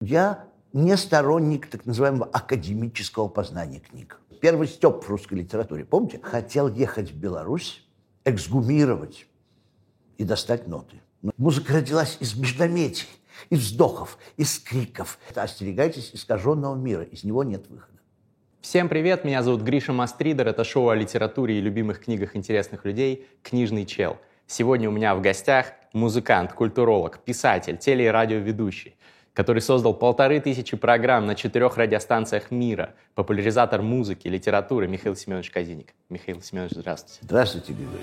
Я не сторонник так называемого академического познания книг. Первый степ в русской литературе, помните? Хотел ехать в Беларусь, эксгумировать и достать ноты. Но музыка родилась из междометий, из вздохов, из криков. Это остерегайтесь искаженного мира, из него нет выхода. Всем привет, меня зовут Гриша Мастридер, это шоу о литературе и любимых книгах интересных людей «Книжный чел». Сегодня у меня в гостях музыкант, культуролог, писатель, теле- и радиоведущий, который создал полторы тысячи программ на четырех радиостанциях мира, популяризатор музыки, литературы Михаил Семенович Казиник. Михаил Семенович, здравствуйте. Здравствуйте, Григорий.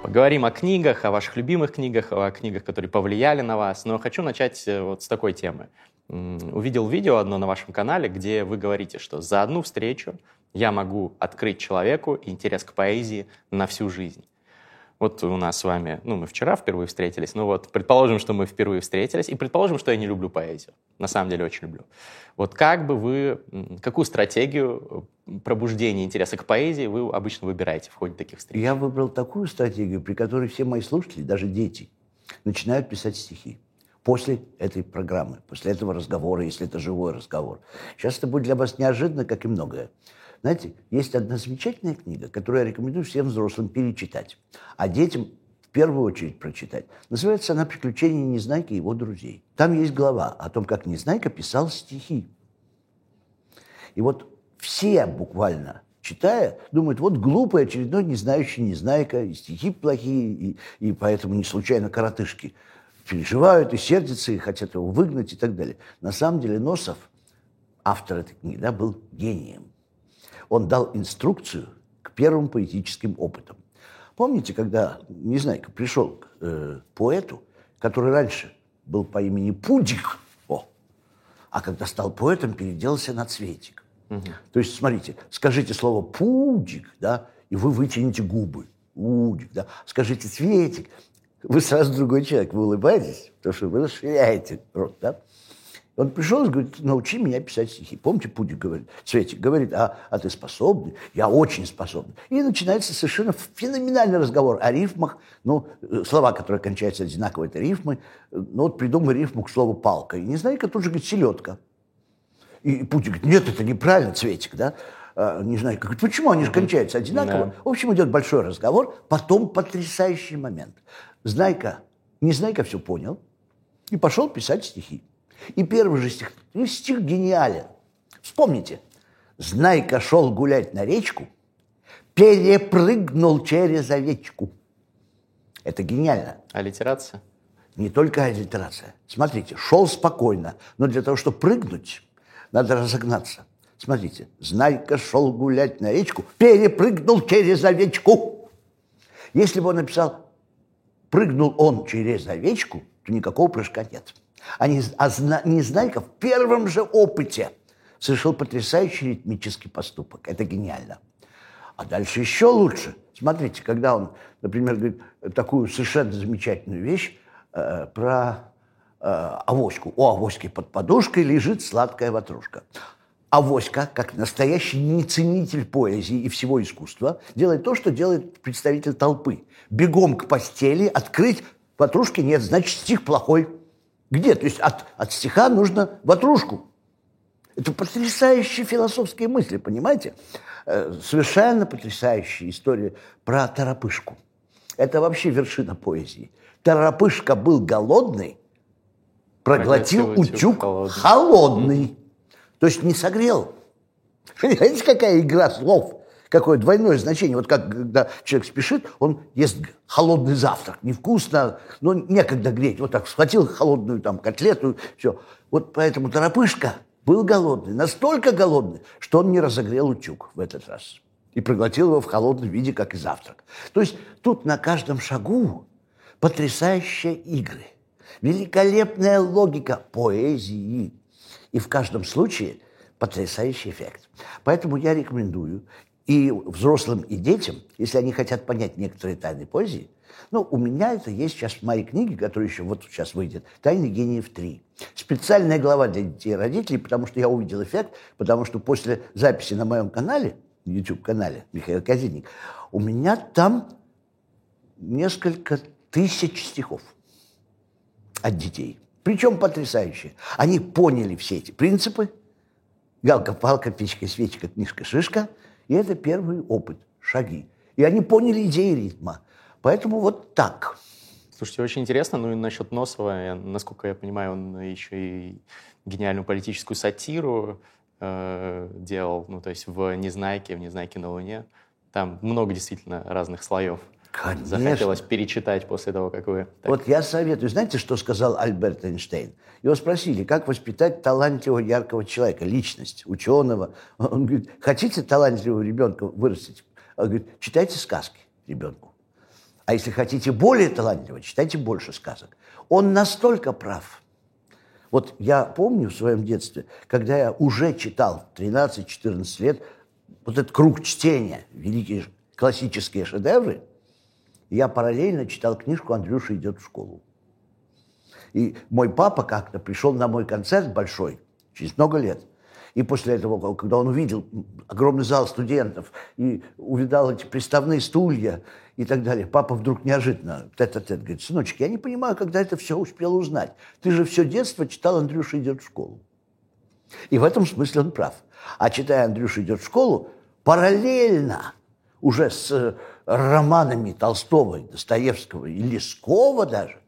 Поговорим о книгах, о ваших любимых книгах, о книгах, которые повлияли на вас. Но хочу начать э, вот с такой темы. Увидел видео одно на вашем канале, где вы говорите, что за одну встречу я могу открыть человеку интерес к поэзии на всю жизнь. Вот у нас с вами, ну, мы вчера впервые встретились, ну вот, предположим, что мы впервые встретились, и предположим, что я не люблю поэзию. На самом деле очень люблю. Вот как бы вы, какую стратегию пробуждения интереса к поэзии вы обычно выбираете в ходе таких встреч? Я выбрал такую стратегию, при которой все мои слушатели, даже дети, начинают писать стихи после этой программы, после этого разговора, если это живой разговор. Сейчас это будет для вас неожиданно, как и многое. Знаете, есть одна замечательная книга, которую я рекомендую всем взрослым перечитать, а детям в первую очередь прочитать. Называется она «Приключения Незнайки и его друзей». Там есть глава о том, как Незнайка писал стихи. И вот все буквально читая, думают, вот глупый очередной не знающий Незнайка, и стихи плохие, и, и поэтому не случайно коротышки переживают и сердятся, и хотят его выгнать и так далее. На самом деле Носов, автор этой книги, да, был гением он дал инструкцию к первым поэтическим опытам. Помните, когда Незнайка пришел к э, поэту, который раньше был по имени Пудик, о, а когда стал поэтом, переделался на Цветик. Угу. То есть, смотрите, скажите слово «пудик», да, и вы вытянете губы. Пудик, да. Скажите «цветик», вы сразу другой человек, вы улыбаетесь, потому что вы расширяете рот, да. Он пришел и говорит, научи меня писать стихи. Помните, Пудик говорит, Светик говорит, а, а ты способный? Я очень способный. И начинается совершенно феноменальный разговор о рифмах. Ну, э, слова, которые кончаются одинаково, это рифмы. Ну, вот придумай рифму к слову «палка». И Незнайка тут же говорит «селедка». И Пудик говорит, нет, это неправильно, Цветик, да? А, Незнайка говорит, почему они же кончаются одинаково? Да. В общем, идет большой разговор, потом потрясающий момент. Знайка, Незнайка все понял и пошел писать стихи. И первый же стих, ну, стих гениален. Вспомните. Знайка шел гулять на речку, перепрыгнул через овечку. Это гениально. Аллитерация? Не только аллитерация. Смотрите, шел спокойно, но для того, чтобы прыгнуть, надо разогнаться. Смотрите, Знайка шел гулять на речку, перепрыгнул через овечку. Если бы он написал, прыгнул он через овечку, то никакого прыжка нет. А, не, а Незнайка в первом же опыте совершил потрясающий ритмический поступок. Это гениально. А дальше еще лучше. Смотрите, когда он, например, говорит такую совершенно замечательную вещь э, про э, авоську. У авоськи под подушкой лежит сладкая ватрушка. Авоська, как настоящий неценитель поэзии и всего искусства, делает то, что делает представитель толпы. Бегом к постели, открыть, ватрушки нет, значит, стих плохой. Где? То есть от, от стиха нужно ватрушку. Это потрясающие философские мысли, понимаете? Э, совершенно потрясающая история про Торопышку. Это вообще вершина поэзии. Торопышка был голодный, проглотил, проглотил утюг, холодный. холодный. То есть не согрел. Понимаете, какая игра слов? какое двойное значение. Вот как когда человек спешит, он ест холодный завтрак. Невкусно, но некогда греть. Вот так схватил холодную там котлету, все. Вот поэтому Торопышка был голодный, настолько голодный, что он не разогрел утюг в этот раз. И проглотил его в холодном виде, как и завтрак. То есть тут на каждом шагу потрясающие игры, великолепная логика поэзии. И в каждом случае потрясающий эффект. Поэтому я рекомендую и взрослым, и детям, если они хотят понять некоторые тайны поэзии, Ну, у меня это есть сейчас в моей книге, которая еще вот сейчас выйдет. «Тайны гениев 3». Специальная глава для детей и родителей, потому что я увидел эффект, потому что после записи на моем канале, YouTube-канале Михаил Казинник, у меня там несколько тысяч стихов от детей. Причем потрясающие. Они поняли все эти принципы. Галка-палка, печка-свечка, книжка-шишка. И это первый опыт, шаги. И они поняли идеи ритма. Поэтому вот так. Слушайте, очень интересно. Ну и насчет Носова, насколько я понимаю, он еще и гениальную политическую сатиру э, делал, ну то есть в «Незнайке», в «Незнайке на Луне». Там много действительно разных слоев. Конечно. Захотелось перечитать после того, как вы... Так... Вот я советую. Знаете, что сказал Альберт Эйнштейн? Его спросили, как воспитать талантливого, яркого человека, личность, ученого. Он говорит, хотите талантливого ребенка вырастить? Он говорит, читайте сказки ребенку. А если хотите более талантливого, читайте больше сказок. Он настолько прав. Вот я помню в своем детстве, когда я уже читал 13-14 лет вот этот круг чтения, великие классические шедевры – я параллельно читал книжку «Андрюша идет в школу». И мой папа как-то пришел на мой концерт большой, через много лет. И после этого, когда он увидел огромный зал студентов и увидал эти приставные стулья и так далее, папа вдруг неожиданно тет-а-тет говорит, сыночек, я не понимаю, когда это все успел узнать. Ты же все детство читал «Андрюша идет в школу». И в этом смысле он прав. А читая «Андрюша идет в школу», параллельно уже с романами Толстого, Достоевского и Лескова даже,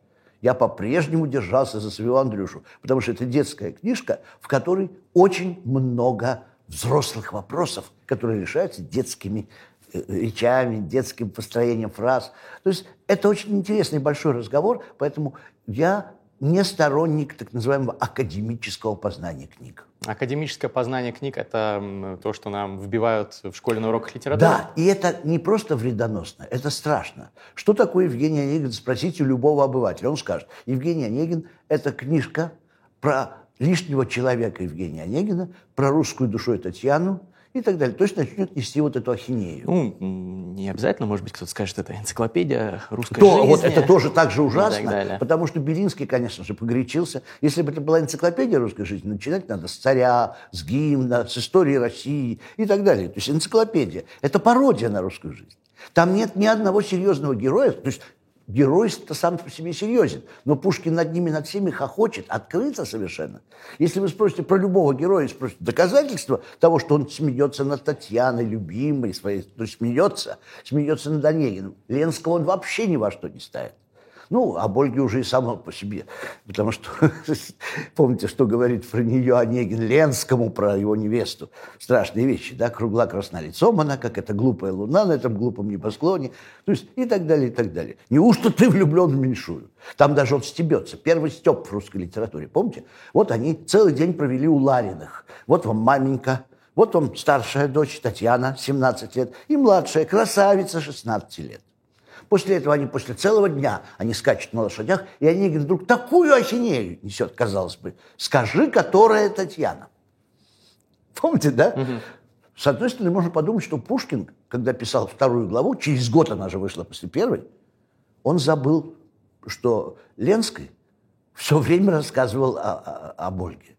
я по-прежнему держался за своего Андрюшу, потому что это детская книжка, в которой очень много взрослых вопросов, которые решаются детскими э, речами, детским построением фраз. То есть это очень интересный большой разговор, поэтому я не сторонник так называемого академического познания книг. Академическое познание книг — это то, что нам вбивают в школе на уроках литературы? Да, и это не просто вредоносно, это страшно. Что такое Евгений Онегин? Спросите у любого обывателя. Он скажет, Евгений Онегин — это книжка про лишнего человека Евгения Онегина, про русскую душу Татьяну, и так далее. То есть начнет нести вот эту ахинею. Ну, не обязательно, может быть, кто-то скажет, это энциклопедия русской То, жизни. Вот это тоже так же ужасно, потому что Белинский, конечно же, погорячился. Если бы это была энциклопедия русской жизни, начинать надо с царя, с гимна, с истории России и так далее. То есть энциклопедия – это пародия на русскую жизнь. Там нет ни одного серьезного героя, то есть Герой-то сам по себе серьезен, но Пушкин над ними, над всеми хохочет, открыто совершенно. Если вы спросите про любого героя, спросите доказательства того, что он смеется над Татьяной, любимой своей, то есть смеется, смеется над Онегиным. Ленского он вообще ни во что не ставит. Ну, об Ольге уже и само по себе. Потому что, помните, что говорит про нее Онегин Ленскому, про его невесту. Страшные вещи, да, кругла красна лицом она, как эта глупая луна на этом глупом небосклоне. То есть и так далее, и так далее. Неужто ты влюблен в меньшую? Там даже он стебется. Первый степ в русской литературе, помните? Вот они целый день провели у Лариных. Вот вам маменька, вот вам старшая дочь Татьяна, 17 лет, и младшая красавица, 16 лет. После этого они после целого дня, они скачут на лошадях, и Онегин вдруг такую ахинею несет, казалось бы. Скажи, которая Татьяна. Помните, да? Угу. С одной стороны, можно подумать, что Пушкин, когда писал вторую главу, через год она же вышла после первой, он забыл, что Ленский все время рассказывал о, о, об Ольге.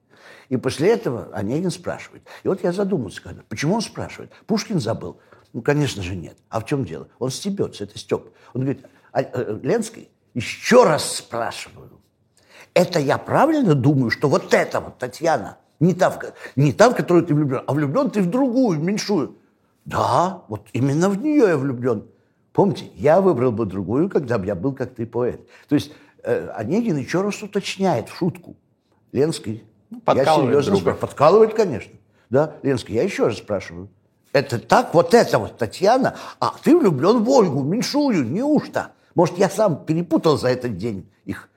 И после этого Онегин спрашивает. И вот я задумался, когда, почему он спрашивает? Пушкин забыл. Ну, конечно же, нет. А в чем дело? Он стебется, это Степ. Он говорит, а, э, Ленский, еще раз спрашиваю, это я правильно думаю, что вот эта вот Татьяна, не та, в, не та, в которую ты влюблен, а влюблен ты в другую, меньшую. Да, вот именно в нее я влюблен. Помните, я выбрал бы другую, когда бы я был как ты поэт. То есть э, Онегин еще раз уточняет в шутку. Ленский, я серьезно друга. Подкалывает, конечно. Да, Ленский, я еще раз спрашиваю. Это так, вот это вот Татьяна, а ты влюблен в Ольгу, меньшую, неужто? Может, я сам перепутал за этот день их?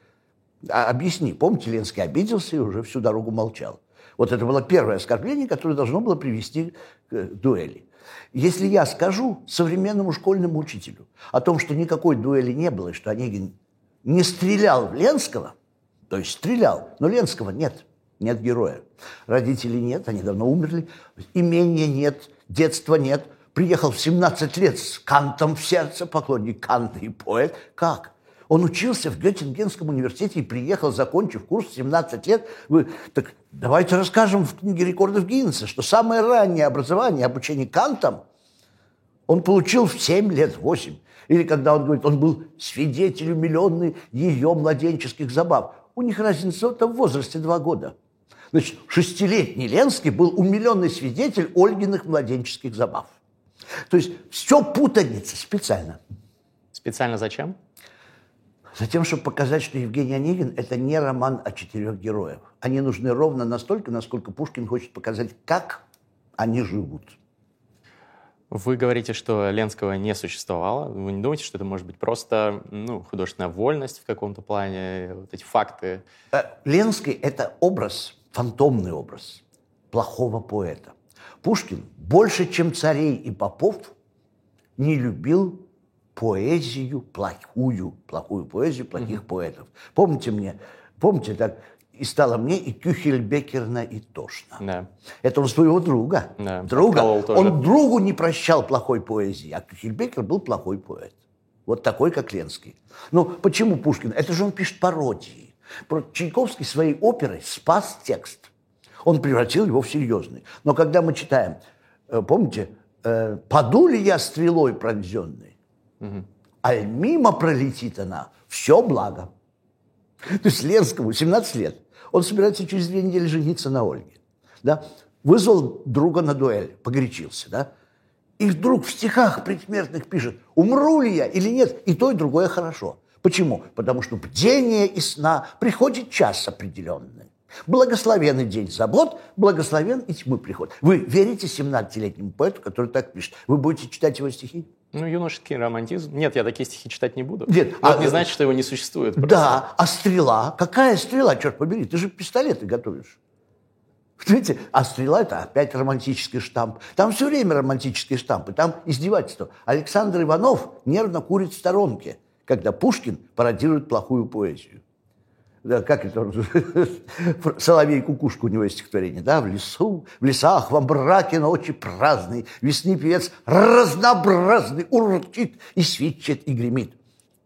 А, объясни, помните, Ленский обиделся и уже всю дорогу молчал. Вот это было первое оскорбление, которое должно было привести к э, дуэли. Если я скажу современному школьному учителю о том, что никакой дуэли не было, и что Онегин не стрелял в Ленского, то есть стрелял, но Ленского нет, нет героя. Родителей нет, они давно умерли, имения нет, детства нет, приехал в 17 лет с Кантом в сердце, поклонник Канта и поэт. Как? Он учился в Геттингенском университете и приехал, закончив курс в 17 лет. Вы, так давайте расскажем в книге рекордов Гиннесса, что самое раннее образование, обучение Кантом, он получил в 7 лет, 8. Или когда он говорит, он был свидетелем миллионной ее младенческих забав. У них разница в возрасте 2 года. Значит, шестилетний Ленский был умиленный свидетель Ольгиных младенческих забав. То есть все путаница специально. Специально зачем? Затем, чтобы показать, что Евгений Онегин – это не роман о четырех героях. Они нужны ровно настолько, насколько Пушкин хочет показать, как они живут. Вы говорите, что Ленского не существовало. Вы не думаете, что это может быть просто ну, художественная вольность в каком-то плане, вот эти факты? Э, Ленский – это образ, фантомный образ плохого поэта. Пушкин больше, чем царей и попов, не любил поэзию плохую, плохую поэзию плохих mm-hmm. поэтов. Помните мне, помните так, и стало мне и Кюхельбекерно, и тошно. Да. Это он своего друга. Да. Друга. Он другу не прощал плохой поэзии, а Кюхельбекер был плохой поэт. Вот такой, как Ленский. Ну, почему Пушкин? Это же он пишет пародии. Чайковский своей оперой спас текст. Он превратил его в серьезный. Но когда мы читаем, э, помните, э, «Паду ли я стрелой пронзенной, угу. аль мимо пролетит она, все благо». То есть Ленскому 17 лет. Он собирается через две недели жениться на Ольге. Да? Вызвал друга на дуэль, погорячился. Да? И вдруг в стихах предсмертных пишет, умру ли я или нет, и то, и другое хорошо. Почему? Потому что бдение и сна приходит час определенный. Благословенный день забот, благословен и тьмы приход. Вы верите 17-летнему поэту, который так пишет? Вы будете читать его стихи? Ну, юношеский романтизм. Нет, я такие стихи читать не буду. Нет. Но а, это не значит, что его не существует. Просто. Да, а стрела? Какая стрела, черт побери? Ты же пистолеты готовишь. Видите, а стрела – это опять романтический штамп. Там все время романтические штампы, там издевательство. Александр Иванов нервно курит в сторонке, когда Пушкин пародирует плохую поэзию да, как это, Соловей кукушка у него есть стихотворение, да, в лесу, в лесах, во мраке ночи праздный, весны певец разнообразный урчит и свитчет и гремит.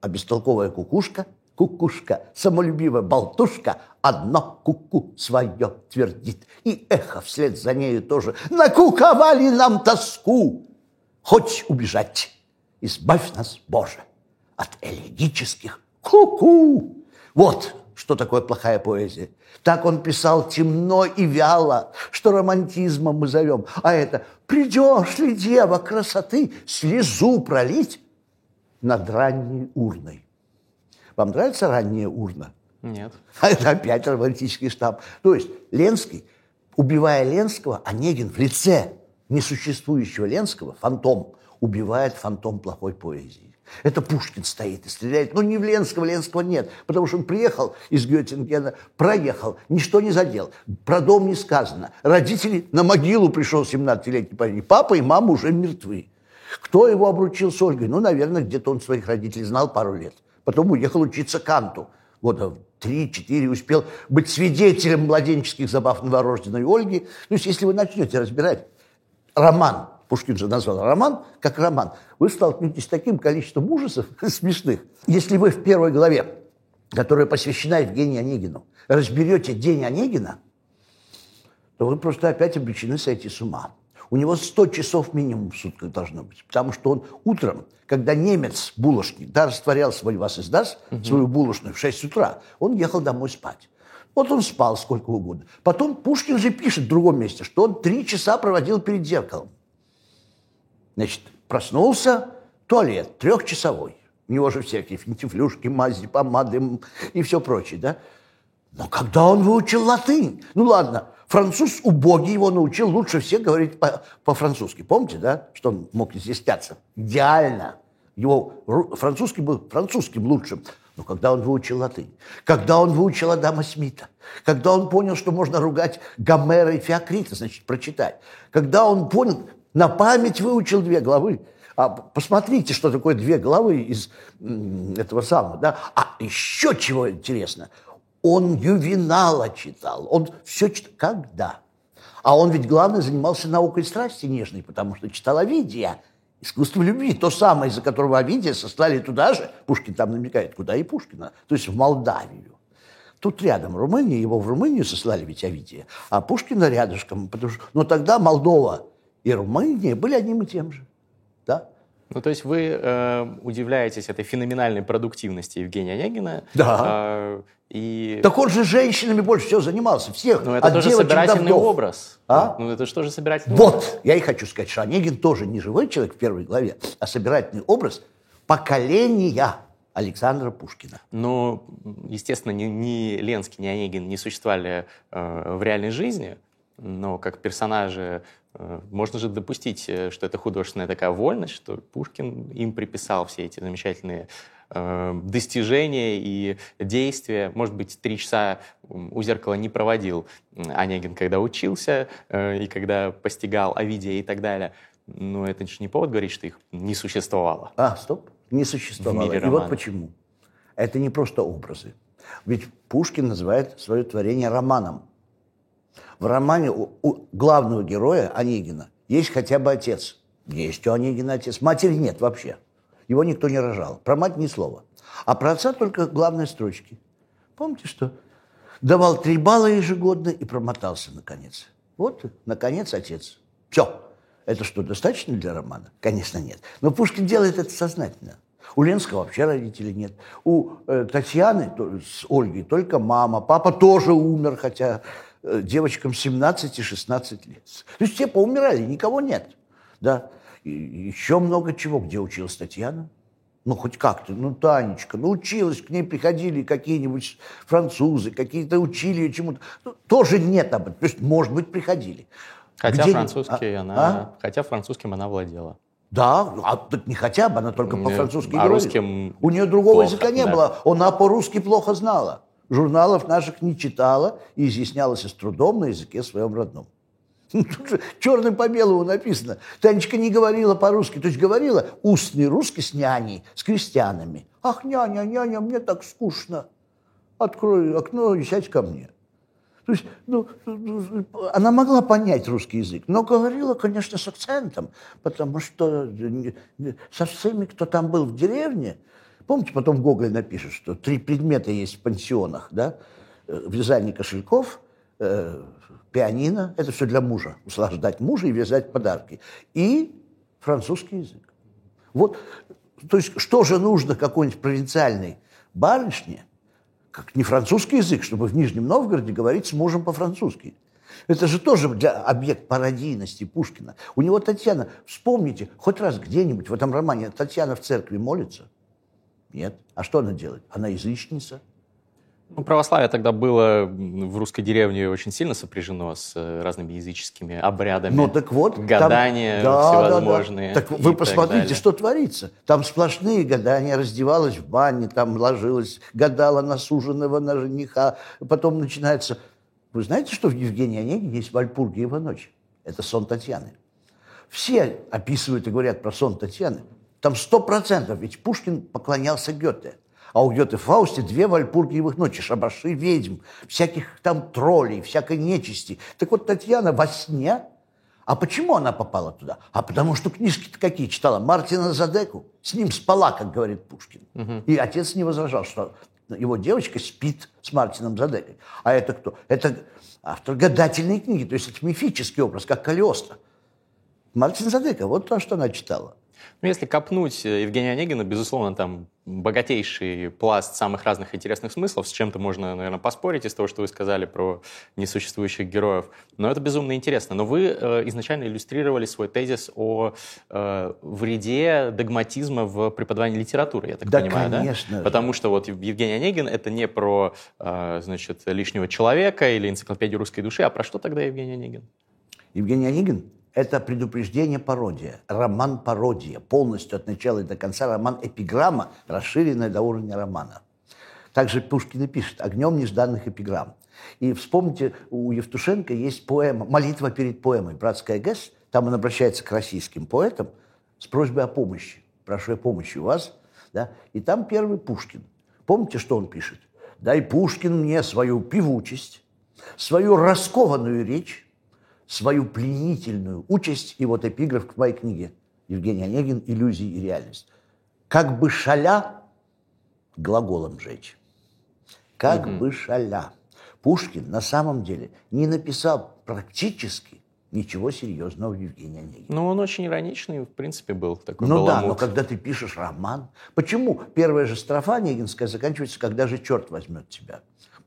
А бестолковая кукушка, кукушка, самолюбивая болтушка, одно куку свое твердит. И эхо вслед за нею тоже накуковали нам тоску. Хоть убежать, избавь нас, Боже, от элегических ку-ку. Вот что такое плохая поэзия. Так он писал темно и вяло, что романтизмом мы зовем. А это «Придешь ли, дева, красоты, слезу пролить над ранней урной». Вам нравится ранняя урна? Нет. А это опять романтический штамп. То есть Ленский, убивая Ленского, Онегин в лице несуществующего Ленского, фантом, убивает фантом плохой поэзии. Это Пушкин стоит и стреляет. Но не в Ленского, Ленского нет. Потому что он приехал из Геттингена, проехал, ничто не задел. Про дом не сказано. Родители на могилу пришел 17-летний парень. Папа и мама уже мертвы. Кто его обручил с Ольгой? Ну, наверное, где-то он своих родителей знал пару лет. Потом уехал учиться Канту. Года три-четыре успел быть свидетелем младенческих забав новорожденной Ольги. То есть, если вы начнете разбирать роман Пушкин же назвал роман как роман, вы столкнетесь с таким количеством ужасов смешных. Если вы в первой главе, которая посвящена Евгению Онегину, разберете день Онегина, то вы просто опять обречены сойти с ума. У него 100 часов минимум в сутках должно быть. Потому что он утром, когда немец, булочник, да, растворял свой вас издаст, угу. свою булочную в 6 утра, он ехал домой спать. Вот он спал сколько угодно. Потом Пушкин же пишет в другом месте, что он три часа проводил перед зеркалом. Значит, проснулся, туалет трехчасовой. У него же всякие финтифлюшки, мази, помады и все прочее, да? Но когда он выучил латынь, ну ладно, француз убогий его научил лучше всех говорить по-французски. Помните, да, что он мог изъясняться? Идеально. Его французский был французским лучшим. Но когда он выучил латынь, когда он выучил Адама Смита, когда он понял, что можно ругать Гомера и Феокрита, значит, прочитать, когда он понял, на память выучил две главы. А посмотрите, что такое две главы из этого самого. Да? А еще чего интересно, он Ювенала читал, он все читал. Когда? А он ведь, главное, занимался наукой страсти нежной, потому что читал Овидия. Искусство любви, то самое, из-за которого Овидия сослали туда же, Пушкин там намекает, куда и Пушкина, то есть в Молдавию. Тут рядом Румыния, его в Румынию сослали ведь Овидия, а Пушкина рядышком, потому что, но тогда Молдова и Румыния были одним и тем же. Да? Ну, то есть вы э, удивляетесь этой феноменальной продуктивности Евгения Онегина. Да. Э, и... Так он же женщинами больше всего занимался, всех. Ну, это тоже до собирательный вдов. образ. А? Ну, это же собирательный образ? Вот, я и хочу сказать, что Онегин тоже не живой человек в первой главе, а собирательный образ поколения Александра Пушкина. Ну, естественно, ни, ни Ленский, ни Онегин не существовали э, в реальной жизни, но как персонажи можно же допустить, э, что это художественная такая вольность, что Пушкин им приписал все эти замечательные э, достижения и действия. Может быть, три часа у зеркала не проводил Онегин, когда учился э, и когда постигал Овидия и так далее. Но это же не повод говорить, что их не существовало. А, стоп, не существовало. И вот почему. Это не просто образы. Ведь Пушкин называет свое творение романом. В романе у, у главного героя Онегина есть хотя бы отец. Есть у Онегина отец. Матери нет вообще. Его никто не рожал. Про мать ни слова. А про отца только главные строчки. Помните, что давал три балла ежегодно и промотался наконец. Вот, наконец, отец. Все. Это что, достаточно для романа? Конечно, нет. Но Пушкин делает это сознательно. У Ленского вообще родителей нет. У э, Татьяны то- с Ольгой только мама. Папа тоже умер, хотя девочкам 17 и 16 лет. То есть все поумирали, никого нет. Да. И еще много чего. Где училась Татьяна? Ну, хоть как-то. Ну, Танечка, ну, училась, к ней приходили какие-нибудь французы, какие-то учили ее чему-то. Ну, тоже нет об этом. То есть, может быть, приходили. Хотя Где- французский а? она, А? хотя французским она владела. Да, а так не хотя бы, она только по-французски а говорит. русским У нее другого плохо, языка не да. было. Она по-русски плохо знала. Журналов наших не читала и изъяснялась с трудом на языке своем родном. Тут же черным по белому написано. Танечка не говорила по-русски, то есть говорила устный русский с няней, с крестьянами. Ах, няня, няня, мне так скучно. Открой окно и сядь ко мне. То есть, ну, она могла понять русский язык, но говорила, конечно, с акцентом, потому что со всеми, кто там был в деревне, помните, потом Гоголь напишет, что три предмета есть в пансионах, да, Э, вязание кошельков, э, пианино, это все для мужа, услаждать мужа и вязать подарки, и французский язык. Вот, то есть, что же нужно какой-нибудь провинциальной барышне, как не французский язык, чтобы в Нижнем Новгороде говорить с мужем по-французски. Это же тоже для объект пародийности Пушкина. У него Татьяна, вспомните, хоть раз где-нибудь в этом романе Татьяна в церкви молится? Нет. А что она делает? Она язычница. Ну, православие тогда было в русской деревне очень сильно сопряжено с э, разными языческими обрядами. Ну так вот. там- Гадания всевозможные Так и вы так посмотрите, далее. что творится. Там сплошные гадания. Раздевалась в бане, там ложилась, гадала на суженого, на жениха. Потом начинается... Вы знаете, что в Евгении Онегине есть Вальпургиева ночь? Это сон Татьяны. Все описывают и говорят про сон Татьяны. Там сто процентов, ведь Пушкин поклонялся Гёте. А у Гёте в Фаусте две Вальпургиевых ночи, шабаши ведьм, всяких там троллей, всякой нечисти. Так вот Татьяна во сне, а почему она попала туда? А потому что книжки-то какие читала? Мартина Задеку. С ним спала, как говорит Пушкин. И отец не возражал, что его девочка спит с Мартином Задекой. А это кто? Это автор гадательной книги, то есть это мифический образ, как Калиостро. Мартин Задека, вот то, что она читала. Ну, если копнуть э, Евгения Онегина, безусловно, там богатейший пласт самых разных интересных смыслов. С чем-то можно, наверное, поспорить из того, что вы сказали про несуществующих героев. Но это безумно интересно. Но вы э, изначально иллюстрировали свой тезис о э, вреде догматизма в преподавании литературы, я так Да, понимаю, конечно да? же. Потому что вот Евгений Онегин — это не про, э, значит, лишнего человека или энциклопедию русской души, а про что тогда Евгений Онегин? Евгений Онегин – это предупреждение пародия, роман-пародия, полностью от начала и до конца роман-эпиграмма, расширенная до уровня романа. Также Пушкин и пишет «Огнем нежданных эпиграмм». И вспомните, у Евтушенко есть поэма «Молитва перед поэмой» «Братская ГЭС». Там он обращается к российским поэтам с просьбой о помощи. «Прошу я помощи у вас». Да? И там первый Пушкин. Помните, что он пишет? «Дай, Пушкин, мне свою певучесть, свою раскованную речь, свою пленительную участь, и вот эпиграф к моей книге Евгений Онегин «Иллюзии и реальность». Как бы шаля глаголом жечь. Как mm бы шаля. Пушкин на самом деле не написал практически ничего серьезного в Евгении Онегине. Ну, он очень ироничный, в принципе, был такой Ну баламут. да, но когда ты пишешь роман... Почему первая же строфа Онегинская заканчивается «Когда же черт возьмет тебя»?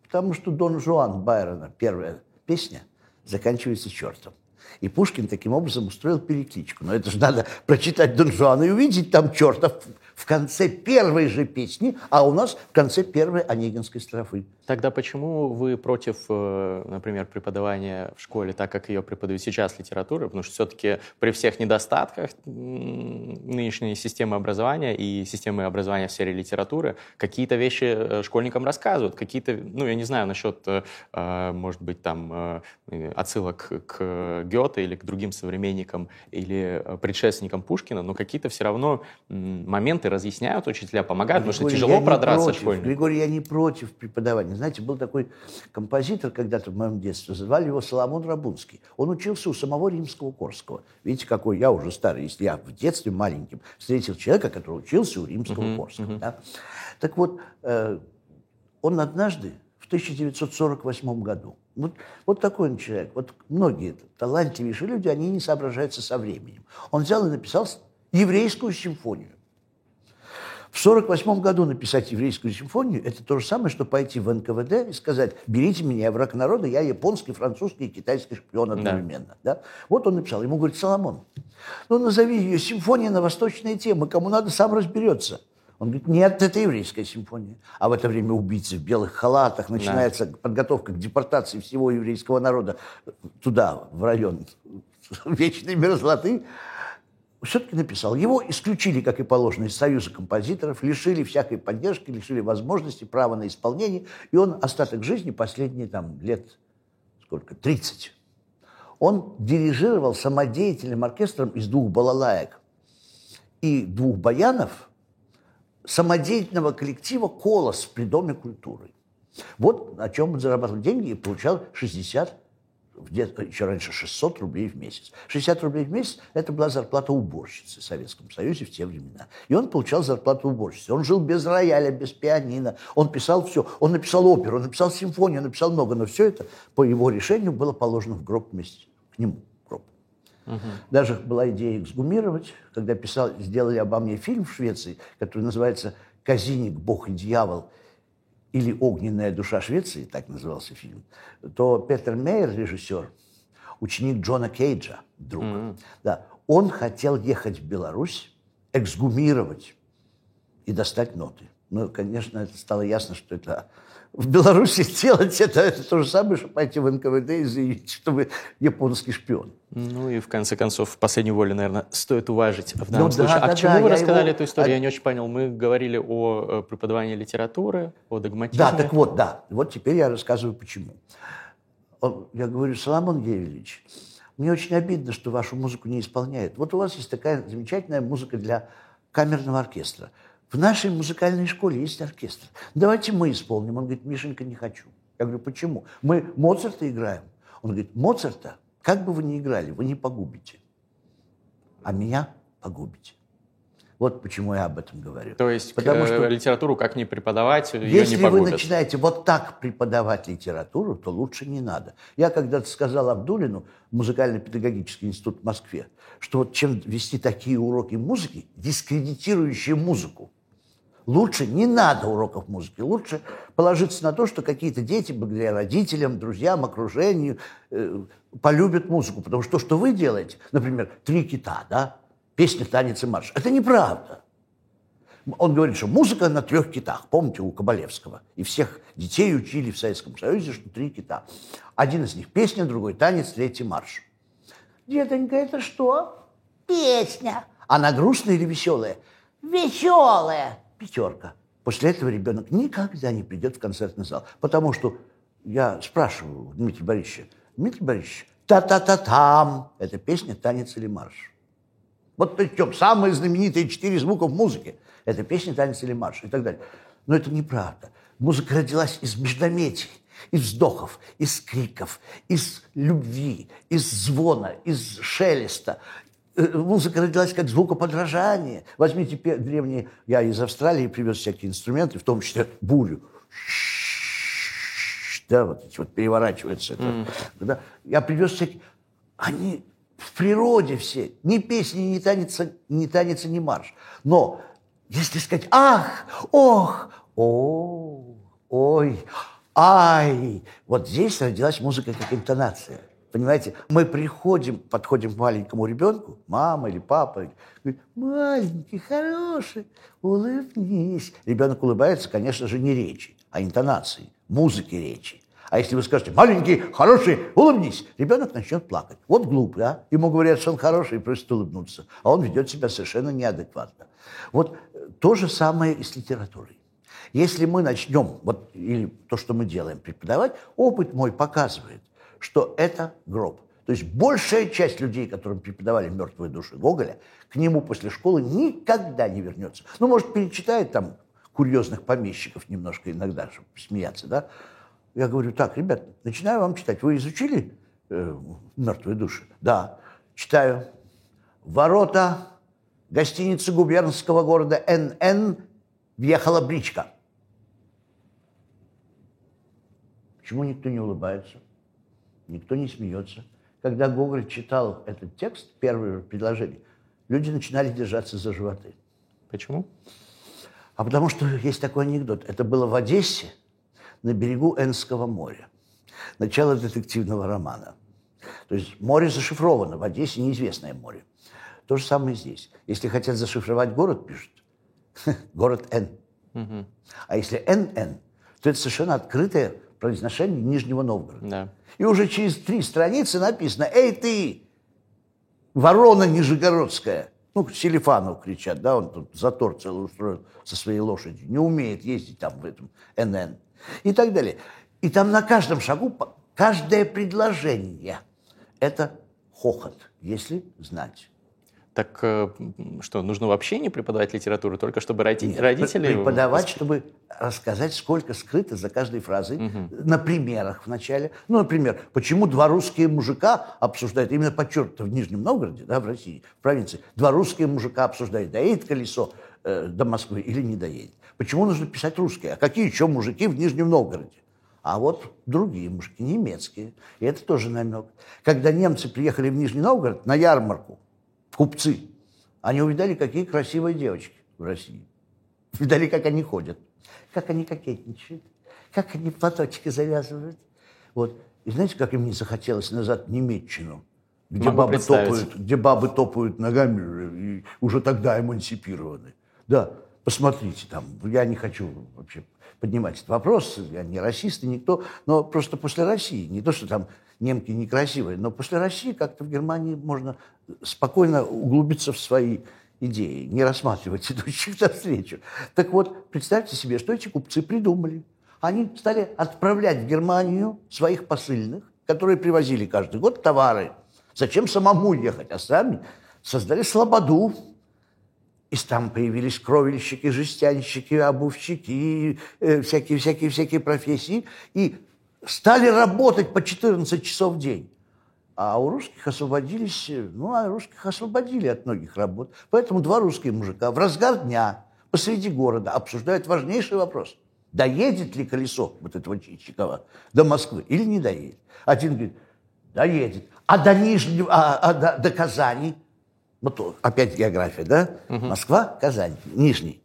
Потому что Дон Жуан Байрона, первая песня, заканчивается чертом. И Пушкин таким образом устроил перекличку. Но это же надо прочитать Дон Жуана и увидеть там черта в конце первой же песни, а у нас в конце первой Онегинской строфы. Тогда почему вы против, э, например, преподавания в школе, так как ее преподают сейчас литературы? Потому что все-таки при всех недостатках нынешней системы образования и системы образования в сфере литературы какие-то вещи э, школьникам рассказывают, какие-то, ну, я не знаю, насчет, э, может быть, там отсылок к Гёте или к другим современникам или предшественникам Пушкина, но какие-то все равно моменты моменты разъясняют учителя, помогают, Григорий, потому что тяжело продраться школьнику. Григорий, я не против преподавания. Знаете, был такой композитор когда-то в моем детстве, звали его Соломон Рабунский. Он учился у самого римского Корского. Видите, какой я уже старый, если я в детстве маленьким встретил человека, который учился у римского uh-huh, Корского. Uh-huh. Да? Так вот, э, он однажды в 1948 году. Вот, вот такой он человек. Вот многие талантливейшие люди, они не соображаются со временем. Он взял и написал еврейскую симфонию. В 1948 году написать еврейскую симфонию – это то же самое, что пойти в НКВД и сказать, берите меня, я враг народа, я японский, французский и китайский шпион одновременно. Да. Да? Вот он написал. Ему говорит, Соломон, ну назови ее симфония на восточные темы, кому надо, сам разберется. Он говорит, нет, это еврейская симфония. А в это время убийцы в белых халатах, начинается да. подготовка к депортации всего еврейского народа туда, в район вечной мерзлоты все-таки написал. Его исключили, как и положено, из Союза композиторов, лишили всякой поддержки, лишили возможности, права на исполнение. И он остаток жизни, последние там лет, сколько, 30, он дирижировал самодеятельным оркестром из двух балалаек и двух баянов самодеятельного коллектива «Колос» при Доме культуры. Вот о чем он зарабатывал деньги и получал 60 где-то еще раньше 600 рублей в месяц. 60 рублей в месяц – это была зарплата уборщицы в Советском Союзе в те времена. И он получал зарплату уборщицы. Он жил без рояля, без пианино. Он писал все. Он написал оперу, он написал симфонию, он написал много. Но все это по его решению было положено в гроб вместе к нему. Гроб. Угу. Даже была идея эксгумировать, когда писал, сделали обо мне фильм в Швеции, который называется «Казиник, Бог и дьявол» или «Огненная душа Швеции», так назывался фильм, то Петер Мейер, режиссер, ученик Джона Кейджа, друг, mm-hmm. да, он хотел ехать в Беларусь, эксгумировать и достать ноты. Ну, конечно, это стало ясно, что это в Беларуси делать это, это то же самое, что пойти в НКВД и заявить, что вы японский шпион. Ну и в конце концов, в последнюю волю, наверное, стоит уважить в данном ну, случае. Да, а да, к чему да, вы рассказали его... эту историю? Я не очень понял. Мы говорили о э, преподавании литературы, о догматизме. Да, так вот, да. Вот теперь я рассказываю, почему. Он, я говорю, Соломон Гевелич, мне очень обидно, что вашу музыку не исполняют. Вот у вас есть такая замечательная музыка для камерного оркестра. В нашей музыкальной школе есть оркестр. Давайте мы исполним. Он говорит, Мишенька, не хочу. Я говорю, почему? Мы Моцарта играем. Он говорит, Моцарта, как бы вы ни играли, вы не погубите. А меня погубите. Вот почему я об этом говорю. То есть Потому к, что литературу как не преподавать, ее Если не вы начинаете вот так преподавать литературу, то лучше не надо. Я когда-то сказал Абдулину, музыкально-педагогический институт в Москве, что вот чем вести такие уроки музыки, дискредитирующие музыку, Лучше не надо уроков музыки. Лучше положиться на то, что какие-то дети, благодаря родителям, друзьям, окружению, э, полюбят музыку. Потому что то, что вы делаете, например, «Три кита», да, песня, танец и марш, это неправда. Он говорит, что музыка на трех китах. Помните у Кабалевского? И всех детей учили в Советском Союзе, что три кита. Один из них песня, другой танец, третий марш. Детонька, это что? Песня. Она грустная или веселая? Веселая пятерка. После этого ребенок никогда не придет в концертный зал. Потому что я спрашиваю Дмитрия Борисовича, Дмитрий Борисович, та-та-та-там, это песня, танец или марш? Вот причем самые знаменитые четыре звука в музыке. Это песня, танец или марш и так далее. Но это неправда. Музыка родилась из междометий. из вздохов, из криков, из любви, из звона, из шелеста. Э, музыка родилась как звукоподражание. Возьмите древние... Я из Австралии привез всякие инструменты, в том числе бурю. Да, вот эти вот переворачиваются. Mm. Да. Я привез всякие... Они в природе все. Ни песни, ни танец, ни танец, ни марш. Но если сказать «ах», «ох», «о», «ой», «ай», вот здесь родилась музыка как интонация. Понимаете, мы приходим, подходим к маленькому ребенку, мама или папа, говорит, маленький, хороший, улыбнись. Ребенок улыбается, конечно же, не речи, а интонации, музыки речи. А если вы скажете, маленький, хороший, улыбнись, ребенок начнет плакать. Вот глупый, а? Ему говорят, что он хороший и просит улыбнуться. А он ведет себя совершенно неадекватно. Вот э, то же самое и с литературой. Если мы начнем, вот, или то, что мы делаем, преподавать, опыт мой показывает, что это гроб. То есть большая часть людей, которым преподавали «Мертвые души» Гоголя, к нему после школы никогда не вернется. Ну, может, перечитает там курьезных помещиков немножко иногда, чтобы смеяться, да? Я говорю, так, ребят, начинаю вам читать. Вы изучили э, «Мертвые души»? Да, читаю. Ворота гостиницы губернского города НН въехала бричка. Почему никто не улыбается? Никто не смеется. Когда Гоголь читал этот текст, первое предложение, люди начинали держаться за животы. Почему? А потому что есть такой анекдот. Это было в Одессе, на берегу Энского моря. Начало детективного романа. То есть море зашифровано, в Одессе неизвестное море. То же самое здесь. Если хотят зашифровать город, пишут город Н. Угу. А если НН, то это совершенно открытое произношение Нижнего Новгорода. Да. И уже через три страницы написано «Эй ты, ворона нижегородская!» Ну, Селифану кричат, да, он тут затор целый устроил со своей лошадью. Не умеет ездить там в этом НН и так далее. И там на каждом шагу, каждое предложение – это хохот, если знать. Так э, что, нужно вообще не преподавать литературу, только чтобы Нет, родители... Преподавать, чтобы рассказать, сколько скрыто за каждой фразой, угу. на примерах вначале. Ну, например, почему два русские мужика обсуждают, именно подчеркнуто в Нижнем Новгороде, да, в России, в провинции, два русские мужика обсуждают, доедет колесо э, до Москвы или не доедет. Почему нужно писать русские? А какие еще мужики в Нижнем Новгороде? А вот другие мужики, немецкие. И это тоже намек. Когда немцы приехали в Нижний Новгород на ярмарку, купцы, они увидали, какие красивые девочки в России. Видали, как они ходят, как они кокетничают, как они платочки завязывают. Вот. И знаете, как им не захотелось назад в Немеччину, где бабы, топают, где бабы топают ногами и уже тогда эмансипированы. Да, Посмотрите там, я не хочу вообще поднимать этот вопрос, я не расист и никто, но просто после России, не то, что там немки некрасивые, но после России как-то в Германии можно спокойно углубиться в свои идеи, не рассматривать идущих навстречу. Так вот, представьте себе, что эти купцы придумали. Они стали отправлять в Германию своих посыльных, которые привозили каждый год товары. Зачем самому ехать, а сами создали слободу, и там появились кровельщики, жестянщики, обувщики, всякие-всякие-всякие э, профессии. И стали работать по 14 часов в день. А у русских освободились, ну, а русских освободили от многих работ. Поэтому два русских мужика в разгар дня посреди города обсуждают важнейший вопрос. Доедет ли колесо вот этого Чичикова до Москвы или не доедет? Один говорит, доедет. А до Нижнего, а, а до, до Казани – вот опять география, да? Угу. Москва, Казань, Нижний.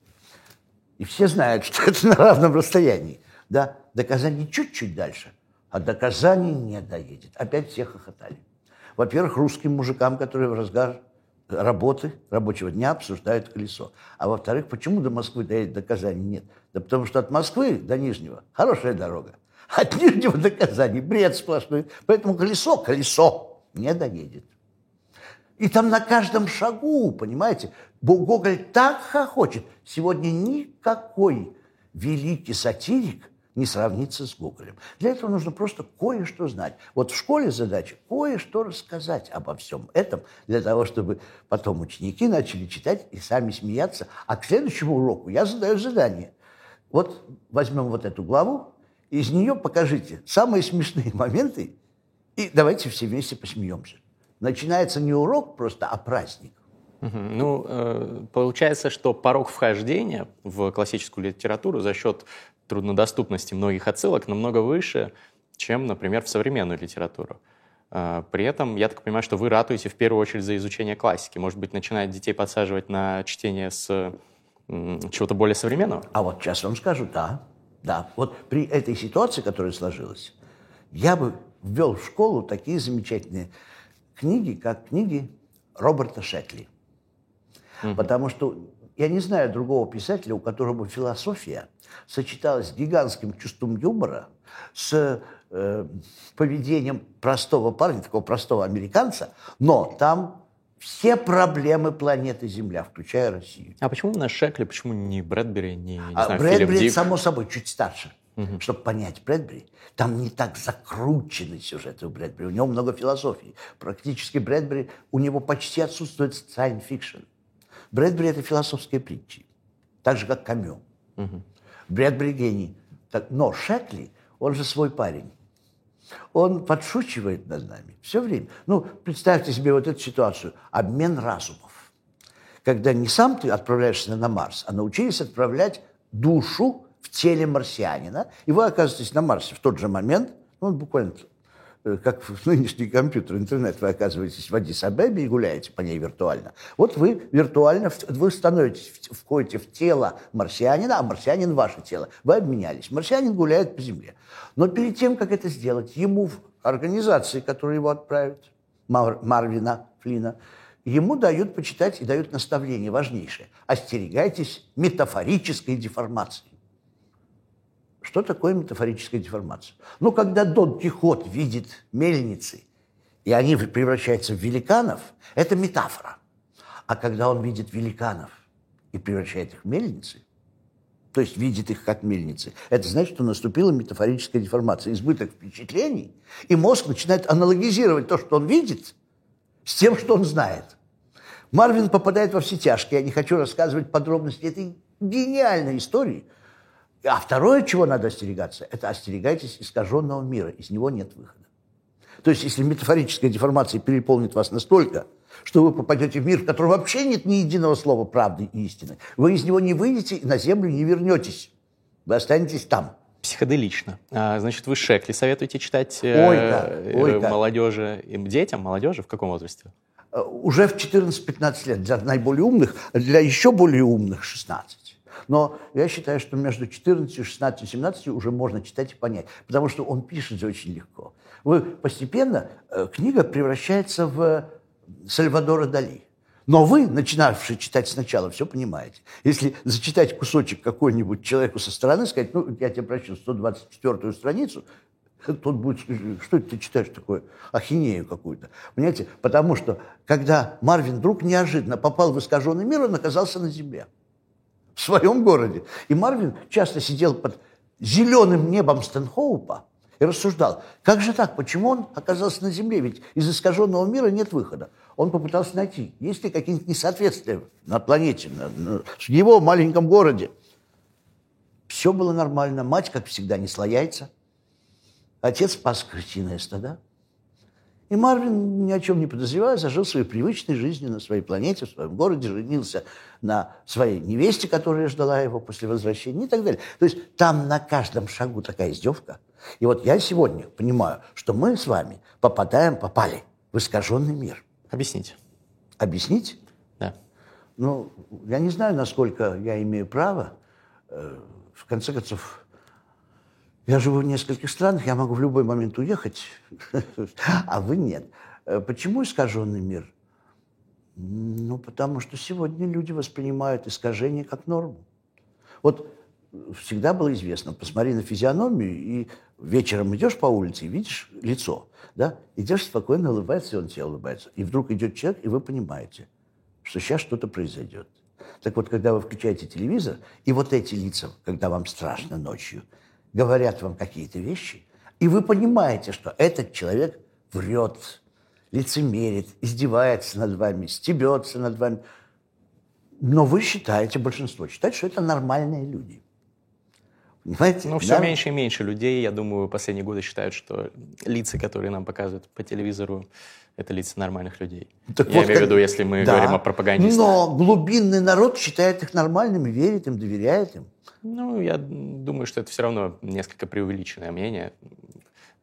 И все знают, что это на равном расстоянии. Да? До Казани чуть-чуть дальше, а до Казани не доедет. Опять все хохотали. Во-первых, русским мужикам, которые в разгар работы, рабочего дня обсуждают колесо. А во-вторых, почему до Москвы доедет, до Казани нет? Да потому что от Москвы до Нижнего хорошая дорога. От Нижнего до Казани бред сплошной. Поэтому колесо, колесо не доедет. И там на каждом шагу, понимаете, Гоголь так хохочет. Сегодня никакой великий сатирик не сравнится с Гоголем. Для этого нужно просто кое-что знать. Вот в школе задача кое-что рассказать обо всем этом, для того, чтобы потом ученики начали читать и сами смеяться. А к следующему уроку я задаю задание. Вот возьмем вот эту главу из нее покажите самые смешные моменты, и давайте все вместе посмеемся. Начинается не урок просто, а праздник. Ну, э, получается, что порог вхождения в классическую литературу за счет труднодоступности многих отсылок намного выше, чем, например, в современную литературу. Э, при этом, я так понимаю, что вы ратуете в первую очередь за изучение классики. Может быть, начинать детей подсаживать на чтение с чего-то более современного? А вот сейчас вам скажу, да. Да, вот при этой ситуации, которая сложилась, я бы ввел в школу такие замечательные книги, как книги Роберта Шекли. Угу. Потому что я не знаю другого писателя, у которого философия сочеталась с гигантским чувством юмора, с э, поведением простого парня, такого простого американца, но там все проблемы планеты Земля, включая Россию. А почему на Шекли, почему не Брэдбери, не, не а знаю, Брэдбери, Филипп само собой, чуть старше. Угу. Чтобы понять Брэдбери, там не так закрученный сюжет у Брэдбери. У него много философии. Практически Брэдбери, у него почти отсутствует science fiction. Брэдбери – это философские притчи. Так же, как Камю. Угу. Брэдбери – гений. Но Шекли, он же свой парень. Он подшучивает над нами все время. Ну, представьте себе вот эту ситуацию. Обмен разумов. Когда не сам ты отправляешься на Марс, а научились отправлять душу в теле марсианина, и вы оказываетесь на Марсе в тот же момент, ну, буквально как в нынешний компьютер, интернет, вы оказываетесь в Адис-Абебе и гуляете по ней виртуально. Вот вы виртуально, вы становитесь, входите в тело марсианина, а марсианин ваше тело. Вы обменялись. Марсианин гуляет по Земле. Но перед тем, как это сделать, ему в организации, которые его отправят, Мар, Марвина Флина, ему дают почитать и дают наставление важнейшее. Остерегайтесь метафорической деформации. Что такое метафорическая деформация? Ну, когда Дон Кихот видит мельницы, и они превращаются в великанов, это метафора. А когда он видит великанов и превращает их в мельницы, то есть видит их как мельницы, это значит, что наступила метафорическая деформация, избыток впечатлений, и мозг начинает аналогизировать то, что он видит, с тем, что он знает. Марвин попадает во все тяжкие. Я не хочу рассказывать подробности этой гениальной истории – а второе, чего надо остерегаться, это остерегайтесь искаженного мира, из него нет выхода. То есть, если метафорическая деформация переполнит вас настолько, что вы попадете в мир, в котором вообще нет ни единого слова правды и истины, вы из него не выйдете и на землю не вернетесь. Вы останетесь там. Психоделично. А, значит, вы Шекли советуете читать э, ой, да, ой, да. молодежи, детям, молодежи в каком возрасте? Э, уже в 14-15 лет. Для наиболее умных, для еще более умных 16. Но я считаю, что между 14, 16 и 17 уже можно читать и понять, потому что он пишет очень легко. Вы постепенно э, книга превращается в Сальвадора Дали. Но вы, начинавший читать сначала, все понимаете. Если зачитать кусочек какой-нибудь человеку со стороны, сказать, ну, я тебе прочту 124-ю страницу, тот будет что это ты читаешь такое, ахинею какую-то. Понимаете? Потому что, когда Марвин вдруг неожиданно попал в искаженный мир, он оказался на земле в своем городе. И Марвин часто сидел под зеленым небом Стэнхоупа и рассуждал, как же так, почему он оказался на Земле, ведь из искаженного мира нет выхода. Он попытался найти, есть ли какие-нибудь несоответствия на планете, на, на, в его маленьком городе. Все было нормально, мать, как всегда, несла яйца. Отец спас крысиное стада. И Марвин, ни о чем не подозревая, зажил своей привычной жизнью на своей планете, в своем городе, женился на своей невесте, которая ждала его после возвращения и так далее. То есть там на каждом шагу такая издевка. И вот я сегодня понимаю, что мы с вами попадаем, попали в искаженный мир. Объясните. Объяснить? Да. Ну, я не знаю, насколько я имею право. Э, в конце концов, я живу в нескольких странах, я могу в любой момент уехать, а вы нет. Э, почему искаженный мир? Ну, потому что сегодня люди воспринимают искажение как норму. Вот всегда было известно, посмотри на физиономию, и вечером идешь по улице и видишь лицо, да, идешь спокойно, улыбается, и он тебе улыбается. И вдруг идет человек, и вы понимаете, что сейчас что-то произойдет. Так вот, когда вы включаете телевизор, и вот эти лица, когда вам страшно ночью – говорят вам какие-то вещи, и вы понимаете, что этот человек врет, лицемерит, издевается над вами, стебется над вами. Но вы считаете, большинство считает, что это нормальные люди. Понимаете? Ну, все да? меньше и меньше людей, я думаю, последние годы считают, что лица, которые нам показывают по телевизору, это лица нормальных людей. Так я вот имею в виду, если мы да, говорим о пропаганде. Но глубинный народ считает их нормальными, верит им, доверяет им. Ну, я думаю, что это все равно несколько преувеличенное мнение.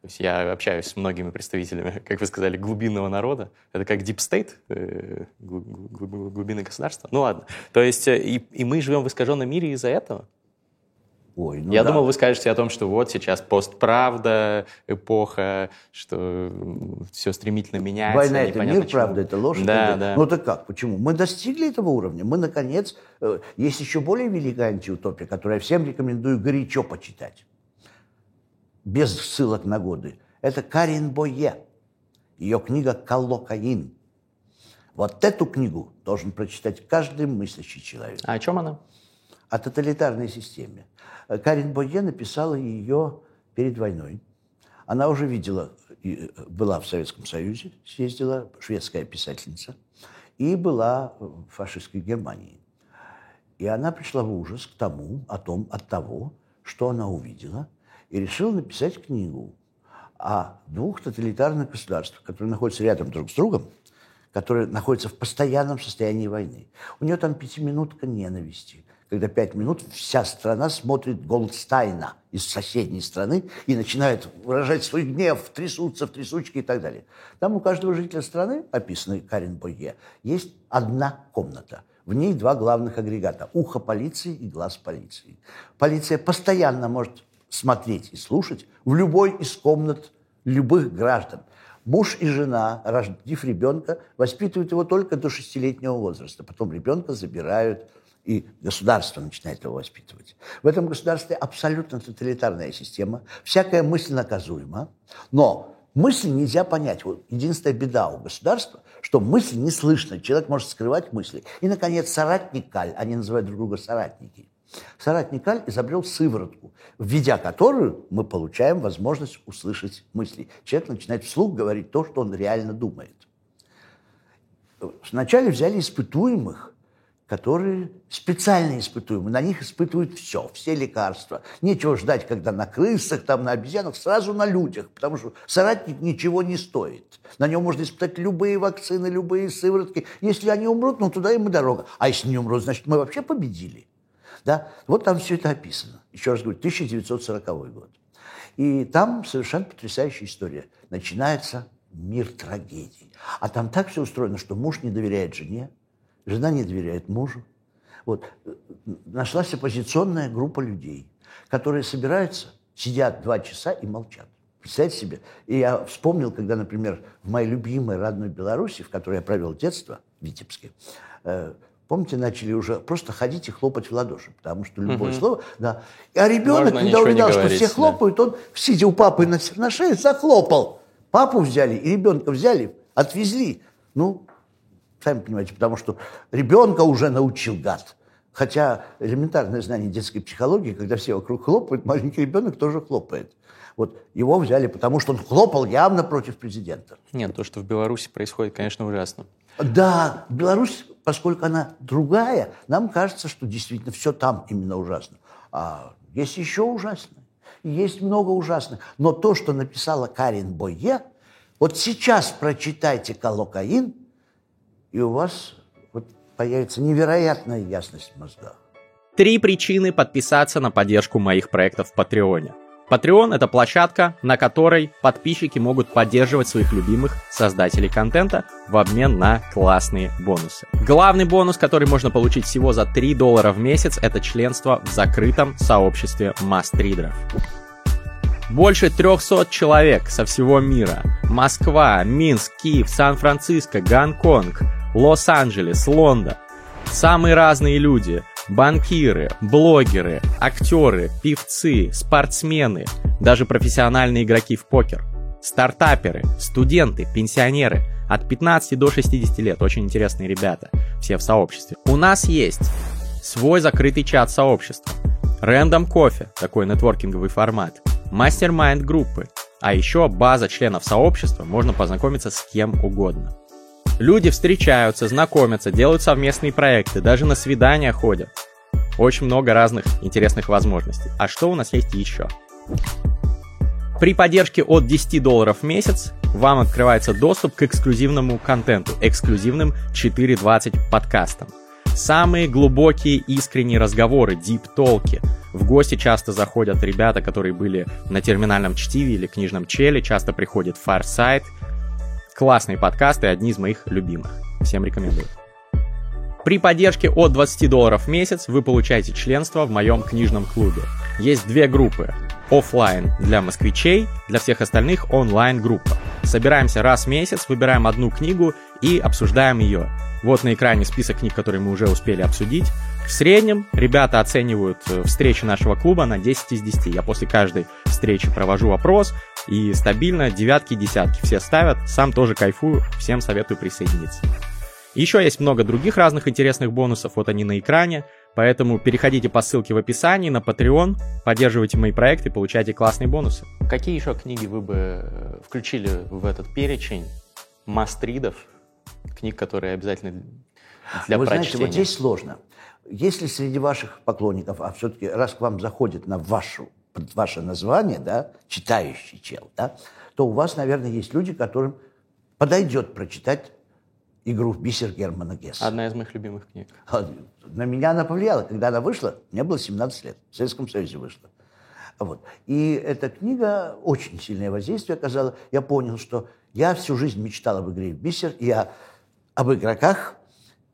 То есть я общаюсь с многими представителями, как вы сказали, глубинного народа. Это как deep state, э, глубины государства. Ну ладно. То есть э, и, и мы живем в искаженном мире из-за этого. Ой, ну Я да. думал, вы скажете о том, что вот сейчас постправда, эпоха, что все стремительно меняется. Война — это мир, чего. правда, это ложь. Да, да. Ну так как, почему? Мы достигли этого уровня. Мы, наконец... Э, есть еще более великая антиутопия, которую я всем рекомендую горячо почитать. Без ссылок на годы. Это Карин Бое. Ее книга «Колокаин». Вот эту книгу должен прочитать каждый мыслящий человек. А о чем она? О тоталитарной системе. Карин Бойе написала ее перед войной. Она уже видела, была в Советском Союзе, съездила, шведская писательница, и была в фашистской Германии. И она пришла в ужас к тому, о том, от того, что она увидела, и решила написать книгу о двух тоталитарных государствах, которые находятся рядом друг с другом, которые находятся в постоянном состоянии войны. У нее там пятиминутка ненависти, когда пять минут вся страна смотрит Голдстайна из соседней страны и начинает выражать свой гнев, трясутся в трясучке и так далее. Там у каждого жителя страны, описанной Карен Бойе, есть одна комната. В ней два главных агрегата – ухо полиции и глаз полиции. Полиция постоянно может смотреть и слушать в любой из комнат любых граждан. Муж и жена, родив ребенка, воспитывают его только до шестилетнего возраста. Потом ребенка забирают и государство начинает его воспитывать. В этом государстве абсолютно тоталитарная система, всякая мысль наказуема, но мысль нельзя понять. Вот единственная беда у государства, что мысль не слышно, человек может скрывать мысли. И, наконец, соратник Каль, они называют друг друга соратники. Соратник Каль изобрел сыворотку, введя которую мы получаем возможность услышать мысли. Человек начинает вслух говорить то, что он реально думает. Вначале взяли испытуемых, которые специально испытуемы. На них испытывают все, все лекарства. Нечего ждать, когда на крысах, там, на обезьянах, сразу на людях, потому что соратник ничего не стоит. На нем можно испытать любые вакцины, любые сыворотки. Если они умрут, ну туда им и дорога. А если не умрут, значит, мы вообще победили. Да? Вот там все это описано. Еще раз говорю, 1940 год. И там совершенно потрясающая история. Начинается мир трагедий. А там так все устроено, что муж не доверяет жене, Жена не доверяет мужу. Вот. Нашлась оппозиционная группа людей, которые собираются, сидят два часа и молчат. Представьте себе. И я вспомнил, когда, например, в моей любимой родной Беларуси, в которой я провел детство, в Витебске, э, помните, начали уже просто ходить и хлопать в ладоши, потому что любое угу. слово, да. А ребенок, Можно когда увидел, что все хлопают, да. он, сидя у папы на, на шее, захлопал. Папу взяли и ребенка взяли, отвезли. Ну, Сами понимаете, потому что ребенка уже научил гад. Хотя элементарное знание детской психологии, когда все вокруг хлопают, маленький ребенок тоже хлопает. Вот его взяли, потому что он хлопал явно против президента. Нет, то, что в Беларуси происходит, конечно, ужасно. Да, Беларусь, поскольку она другая, нам кажется, что действительно все там именно ужасно. А есть еще ужасное. Есть много ужасных. Но то, что написала Карин Бойе, вот сейчас прочитайте «Колокаин», и у вас вот появится невероятная ясность в мозгах. Три причины подписаться на поддержку моих проектов в Патреоне. Patreon — это площадка, на которой подписчики могут поддерживать своих любимых создателей контента в обмен на классные бонусы. Главный бонус, который можно получить всего за 3 доллара в месяц, это членство в закрытом сообществе мастридеров. Больше 300 человек со всего мира. Москва, Минск, Киев, Сан-Франциско, Гонконг, Лос-Анджелес, Лондон. Самые разные люди. Банкиры, блогеры, актеры, певцы, спортсмены, даже профессиональные игроки в покер. Стартаперы, студенты, пенсионеры. От 15 до 60 лет. Очень интересные ребята. Все в сообществе. У нас есть свой закрытый чат сообщества. Рэндом кофе, такой нетворкинговый формат. Мастер-майнд группы. А еще база членов сообщества, можно познакомиться с кем угодно. Люди встречаются, знакомятся, делают совместные проекты, даже на свидания ходят. Очень много разных интересных возможностей. А что у нас есть еще? При поддержке от 10 долларов в месяц вам открывается доступ к эксклюзивному контенту, эксклюзивным 4.20 подкастам. Самые глубокие искренние разговоры, дип-толки. В гости часто заходят ребята, которые были на терминальном чтиве или книжном челе, часто приходит Farsight. Классные подкасты, одни из моих любимых. Всем рекомендую. При поддержке от 20 долларов в месяц вы получаете членство в моем книжном клубе. Есть две группы. Оффлайн для москвичей, для всех остальных онлайн-группа. Собираемся раз в месяц, выбираем одну книгу и обсуждаем ее. Вот на экране список книг, которые мы уже успели обсудить. В среднем ребята оценивают э, встречи нашего клуба на 10 из 10. Я после каждой встречи провожу вопрос, и стабильно девятки, десятки все ставят. Сам тоже кайфую, всем советую присоединиться. Еще есть много других разных интересных бонусов, вот они на экране. Поэтому переходите по ссылке в описании на Patreon, поддерживайте мои проекты, получайте классные бонусы. Какие еще книги вы бы э, включили в этот перечень мастридов, книг, которые обязательно для Вы прочтения? знаете, вот здесь сложно. Если среди ваших поклонников, а все-таки раз к вам заходит на вашу, под ваше название, да, читающий чел, да, то у вас, наверное, есть люди, которым подойдет прочитать игру в бисер Германа Гесса. Одна из моих любимых книг. А, На меня она повлияла. Когда она вышла, мне было 17 лет. В Советском Союзе вышла. Вот. И эта книга очень сильное воздействие оказала. Я понял, что я всю жизнь мечтал об игре в бисер, о- об игроках.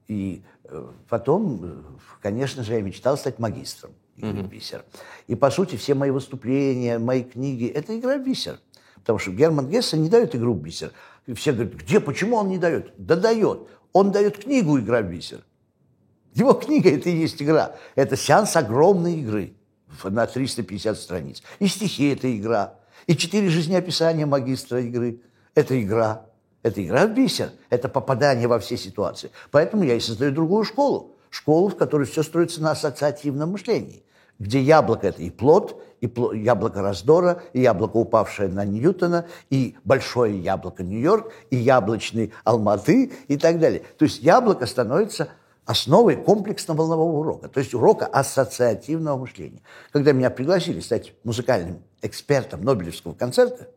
И э, потом, э, конечно же, я мечтал стать магистром игры в бисер. И, по сути, все мои выступления, мои книги – это игра бисер. Потому что Герман Гессе не дает игру бисер. И все говорят, где, почему он не дает? Да дает. Он дает книгу «Игра бисер». Его книга – это и есть игра. Это сеанс огромной игры на 350 страниц. И стихи – это игра. И четыре жизнеописания магистра игры – это игра. Это игра в бисер. Это попадание во все ситуации. Поэтому я и создаю другую школу. Школу, в которой все строится на ассоциативном мышлении. Где яблоко – это и плод, и пло- яблоко раздора, и яблоко, упавшее на Ньютона, и большое яблоко Нью-Йорк, и яблочный Алматы и так далее. То есть яблоко становится основой комплексно-волнового урока, то есть урока ассоциативного мышления. Когда меня пригласили стать музыкальным экспертом Нобелевского концерта,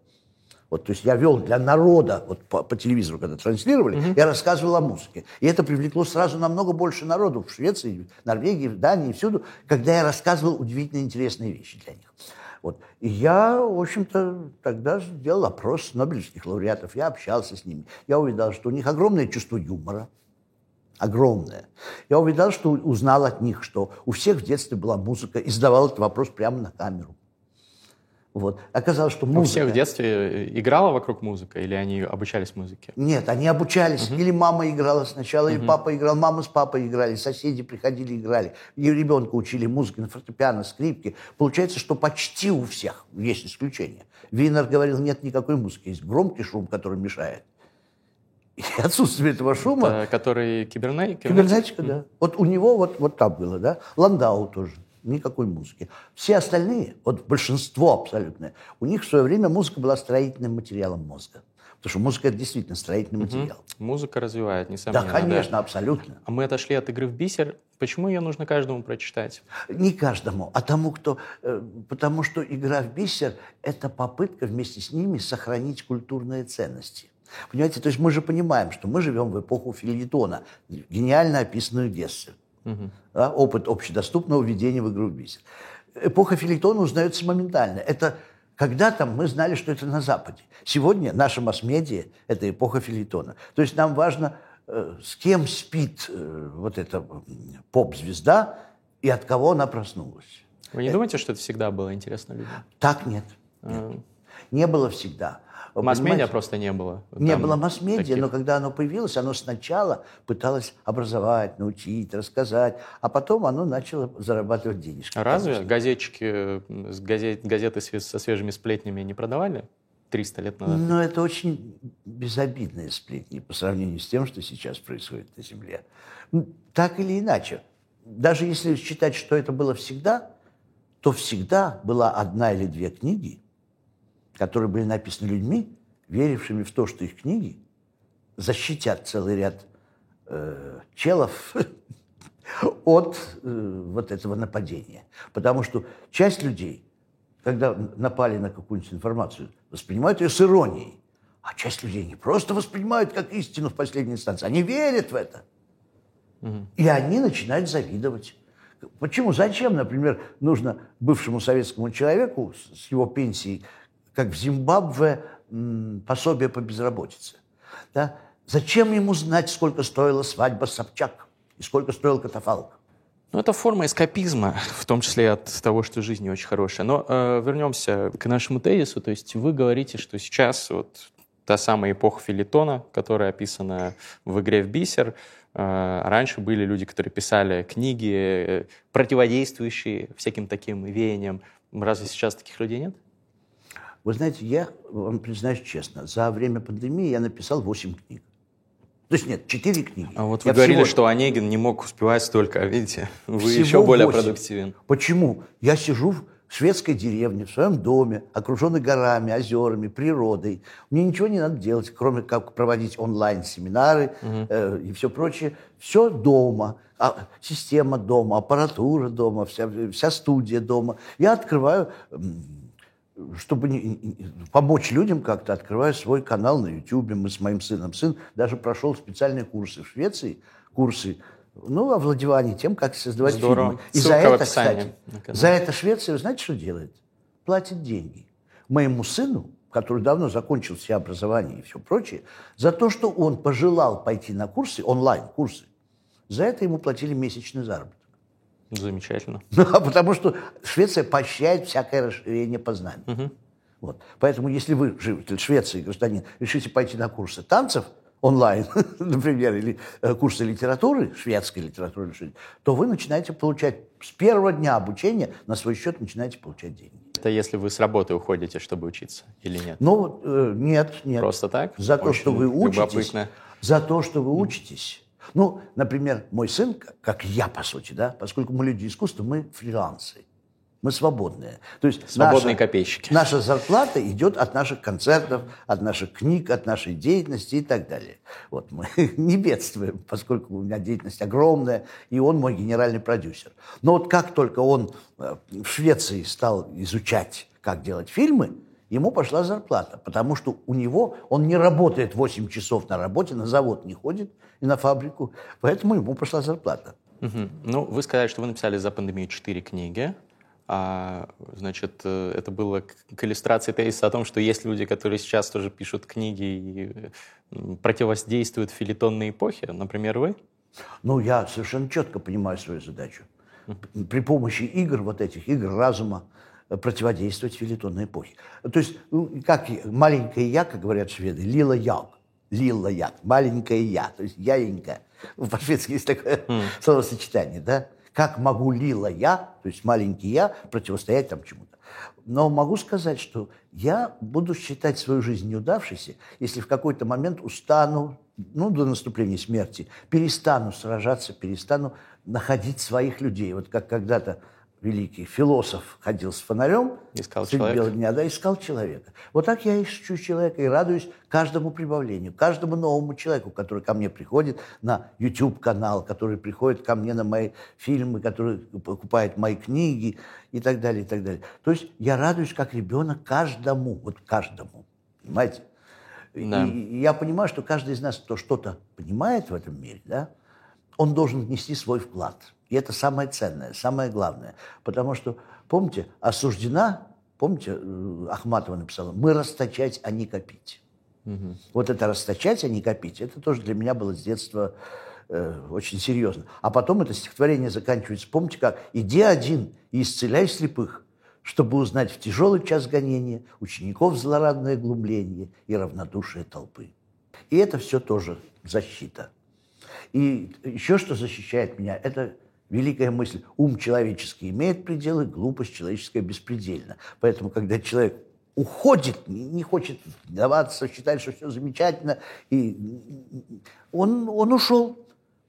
вот, то есть я вел для народа, вот по, по телевизору, когда транслировали, я рассказывал о музыке. И это привлекло сразу намного больше народу в Швеции, в Норвегии, в Дании, всюду, когда я рассказывал удивительно интересные вещи для них. Вот. И я, в общем-то, тогда сделал опрос нобелевских лауреатов, я общался с ними. Я увидел, что у них огромное чувство юмора, огромное. Я увидел, что узнал от них, что у всех в детстве была музыка, и задавал этот вопрос прямо на камеру. Вот. Оказалось, что У музыка... всех в детстве играла вокруг музыка, или они обучались музыке? Нет, они обучались. Или мама играла сначала, или папа играл. Мама с папой играли, соседи приходили играли. И ребенка учили музыке на фортепиано, скрипке. Получается, что почти у всех есть исключения. Винер говорил, нет никакой музыки. Есть громкий шум, который мешает. И отсутствие этого шума... Это который киберней? Кибернетика, да. Вот у него вот, вот так было, да. Ландау тоже. Никакой музыки. Все остальные, вот большинство абсолютное, у них в свое время музыка была строительным материалом мозга. Потому что музыка – это действительно строительный материал. Музыка развивает, Да, несомненно. конечно, абсолютно. А мы отошли от игры в бисер. Почему ее нужно каждому прочитать? Не каждому, а тому, кто... э, потому что игра в бисер – это попытка вместе с ними сохранить культурные ценности. Понимаете, то есть мы же понимаем, что мы живем в эпоху фильетона, гениально описанную Гессе. Да, опыт общедоступного введения в игру в бисер. Эпоха фильетона узнается моментально. Это когда-то мы знали, что это на Западе. Сегодня наша масс-медиа – это эпоха фильетона. То есть нам важно, э, с кем спит э, вот эта поп-звезда и от кого она проснулась. Вы не думаете, что это всегда было интересно людям? Так нет. А, Не было всегда. Масс-медиа просто не было. Не Там было масс-медиа, таких. но когда оно появилось, оно сначала пыталось образовать, научить, рассказать, а потом оно начало зарабатывать денежки. А разве конечно. газетчики, газет, газеты со свежими сплетнями не продавали 300 лет назад? Но это очень безобидные сплетни по сравнению с тем, что сейчас происходит на Земле. Так или иначе, даже если считать, что это было всегда, то всегда была одна или две книги, которые были написаны людьми, верившими в то, что их книги защитят целый ряд э, челов от э, вот этого нападения. Потому что часть людей, когда напали на какую-нибудь информацию, воспринимают ее с иронией. А часть людей не просто воспринимают как истину в последней инстанции, они верят в это. Угу. И они начинают завидовать. Почему? Зачем, например, нужно бывшему советскому человеку с его пенсией, как в Зимбабве, пособие по безработице? Да? Зачем ему знать, сколько стоила свадьба Собчак и сколько стоил катафалк? Ну, это форма эскапизма, в том числе от того, что жизнь не очень хорошая. Но э, вернемся к нашему тезису. То есть вы говорите, что сейчас вот та самая эпоха филитона, которая описана в игре в бисер, э, раньше были люди, которые писали книги, э, противодействующие всяким таким веяниям. Разве сейчас таких людей нет? Вы знаете, я вам признаюсь честно, за время пандемии я написал 8 книг. То есть нет, 4 книги. А вот вы я говорили, всего... что Онегин не мог успевать столько, а видите, вы всего еще более 8. продуктивен. Почему? Я сижу в шведской деревне, в своем доме, окруженный горами, озерами, природой. Мне ничего не надо делать, кроме как проводить онлайн-семинары угу. э, и все прочее. Все дома. А, система дома, аппаратура дома, вся, вся студия дома. Я открываю чтобы не, помочь людям как-то, открываю свой канал на YouTube. Мы с моим сыном. Сын даже прошел специальные курсы в Швеции, курсы ну, овладевание тем, как создавать Здорово. фильмы. И Ссылка за это, кстати, за это Швеция, вы знаете, что делает? Платит деньги. Моему сыну, который давно закончил все образование и все прочее, за то, что он пожелал пойти на курсы, онлайн-курсы, за это ему платили месячный заработок. Замечательно. Ну, а потому что Швеция поощряет всякое расширение познаний. Угу. Вот. Поэтому, если вы, житель Швеции, гражданин, решите пойти на курсы танцев – онлайн, например, или э, курсы литературы, шведской литературы, то вы начинаете получать с первого дня обучения на свой счет начинаете получать деньги. Это если вы с работы уходите, чтобы учиться, или нет? Ну, э, нет, нет. Просто так? За то, Очень что вы учитесь. Любопытно. За то, что вы учитесь. Ну, например, мой сын, как я, по сути, да, поскольку мы люди искусства, мы фрилансы. Мы свободные. То есть Свободные наша, копейщики. Наша зарплата идет от наших концертов, от наших книг, от нашей деятельности и так далее. Вот мы не бедствуем, поскольку у меня деятельность огромная, и он мой генеральный продюсер. Но вот как только он э, в Швеции стал изучать, как делать фильмы, ему пошла зарплата, потому что у него, он не работает 8 часов на работе, на завод не ходит и на фабрику, поэтому ему пошла зарплата. Угу. Ну, вы сказали, что вы написали за пандемию 4 книги. А, значит, э, это было к иллюстрации тезиса о том, что есть люди, которые сейчас тоже пишут книги и противодействуют филитонной эпохе, например, вы? Ну, я совершенно четко понимаю свою задачу. При помощи игр, вот этих игр разума, противодействовать филитонной эпохе. То есть, ну, как маленькое я, как говорят шведы, лила як. Лила як, маленькое я, то есть яенька. По-шведски есть такое mm. словосочетание, да? Как могу лила я, то есть маленький я, противостоять там чему-то. Но могу сказать, что я буду считать свою жизнь неудавшейся, если в какой-то момент устану, ну, до наступления смерти, перестану сражаться, перестану находить своих людей. Вот как когда-то великий философ ходил с фонарем, искал человека. дня, да, искал человека. Вот так я ищу человека и радуюсь каждому прибавлению, каждому новому человеку, который ко мне приходит на YouTube-канал, который приходит ко мне на мои фильмы, который покупает мои книги и так далее, и так далее. То есть я радуюсь как ребенок каждому, вот каждому, понимаете? Да. И, и я понимаю, что каждый из нас, кто что-то понимает в этом мире, да, он должен внести свой вклад – и это самое ценное, самое главное. Потому что, помните, осуждена, помните, э, Ахматова написала, мы расточать, а не копить. Угу. Вот это расточать, а не копить, это тоже для меня было с детства э, очень серьезно. А потом это стихотворение заканчивается, помните как, «Иди один и исцеляй слепых, чтобы узнать в тяжелый час гонения учеников злорадное глумление и равнодушие толпы». И это все тоже защита. И еще что защищает меня, это Великая мысль. Ум человеческий имеет пределы, глупость человеческая беспредельна. Поэтому, когда человек уходит, не хочет даваться, считает, что все замечательно, и он, он ушел,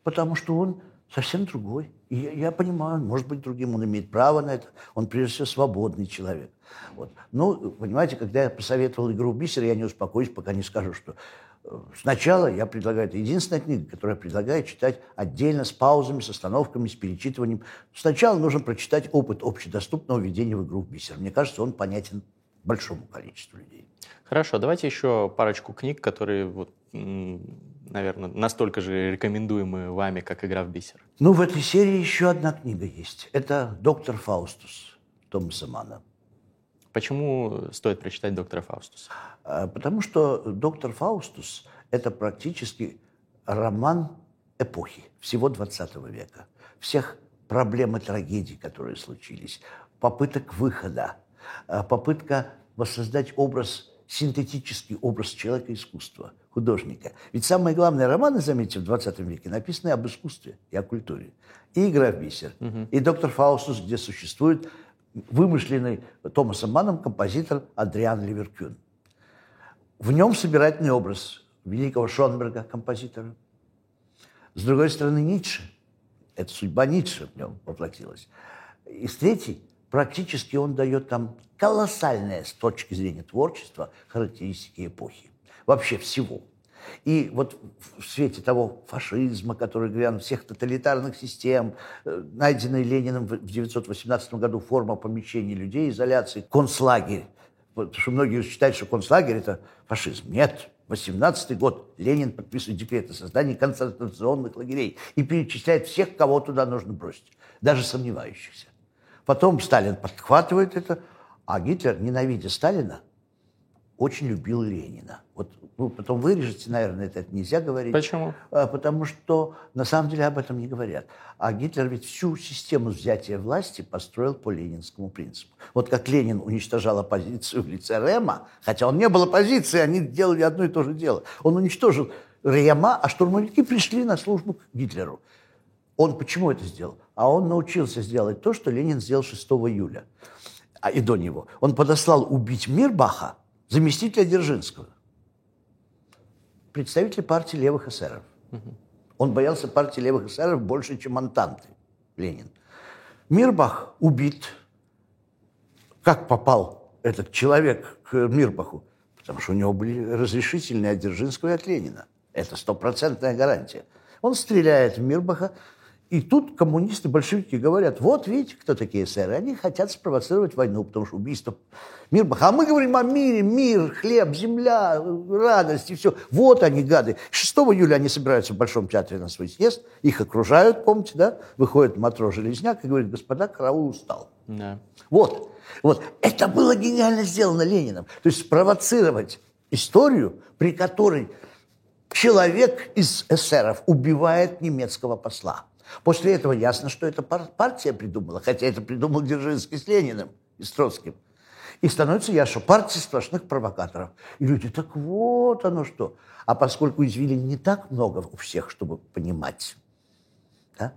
потому что он совсем другой. И я, я понимаю, может быть, другим он имеет право на это. Он, прежде всего, свободный человек. Вот. Ну, понимаете, когда я посоветовал игру бисер, я не успокоюсь, пока не скажу, что Сначала я предлагаю, это единственная книга, которую я предлагаю читать отдельно, с паузами, с остановками, с перечитыванием. Сначала нужно прочитать опыт общедоступного введения в игру в бисер. Мне кажется, он понятен большому количеству людей. Хорошо, давайте еще парочку книг, которые, вот, наверное, настолько же рекомендуемы вами, как «Игра в бисер». Ну, в этой серии еще одна книга есть. Это «Доктор Фаустус» Томаса Мана. Почему стоит прочитать доктора Фаустуса? А, потому что доктор Фаустус – это практически роман эпохи, всего 20 века. Всех проблем и трагедий, которые случились, попыток выхода, а, попытка воссоздать образ, синтетический образ человека искусства, художника. Ведь самые главные романы, заметьте, в 20 веке написаны об искусстве и о культуре. И «Игра в бисер», угу. и «Доктор Фаустус», где существует вымышленный Томасом Маном композитор Адриан Ливеркюн. В нем собирательный образ великого Шонберга, композитора. С другой стороны, Ницше. Это судьба Ницше в нем воплотилась. И с третьей, практически он дает там колоссальные с точки зрения творчества характеристики эпохи. Вообще всего. И вот в свете того фашизма, который грянул, всех тоталитарных систем, э, найденной Лениным в 1918 году форма помещения людей, изоляции, концлагерь. Потому что многие считают, что концлагерь – это фашизм. Нет. 18 год Ленин подписывает декрет о создании концентрационных лагерей и перечисляет всех, кого туда нужно бросить, даже сомневающихся. Потом Сталин подхватывает это, а Гитлер, ненавидя Сталина, очень любил Ленина. Вот ну, потом вырежете, наверное, это, это нельзя говорить. Почему? А, потому что на самом деле об этом не говорят. А Гитлер ведь всю систему взятия власти построил по ленинскому принципу. Вот как Ленин уничтожал оппозицию в лице Рема, хотя он не был оппозицией, они делали одно и то же дело. Он уничтожил Рема, а штурмовики пришли на службу к Гитлеру. Он почему это сделал? А он научился сделать то, что Ленин сделал 6 июля. А и до него. Он подослал убить Мирбаха, заместителя Дзержинского представитель партии левых эсеров. Он боялся партии левых эсеров больше, чем Антанты, Ленин. Мирбах убит. Как попал этот человек к Мирбаху? Потому что у него были разрешительные от Дзержинского и от Ленина. Это стопроцентная гарантия. Он стреляет в Мирбаха, и тут коммунисты, большевики говорят, вот видите, кто такие эсеры, они хотят спровоцировать войну, потому что убийство Мирбаха. А мы говорим о мире, мир, хлеб, земля, радость и все. Вот они, гады. 6 июля они собираются в Большом театре на свой съезд, их окружают, помните, да? Выходит Матро Железняк и говорит, господа, караул устал. Да. Вот, вот. Это было гениально сделано Лениным. То есть спровоцировать историю, при которой человек из эсеров убивает немецкого посла. После этого ясно, что это партия придумала, хотя это придумал Дзержинский с Лениным и с Троцким. И становится ясно, что партия сплошных провокаторов. И люди, так вот оно что. А поскольку извилин не так много у всех, чтобы понимать, да,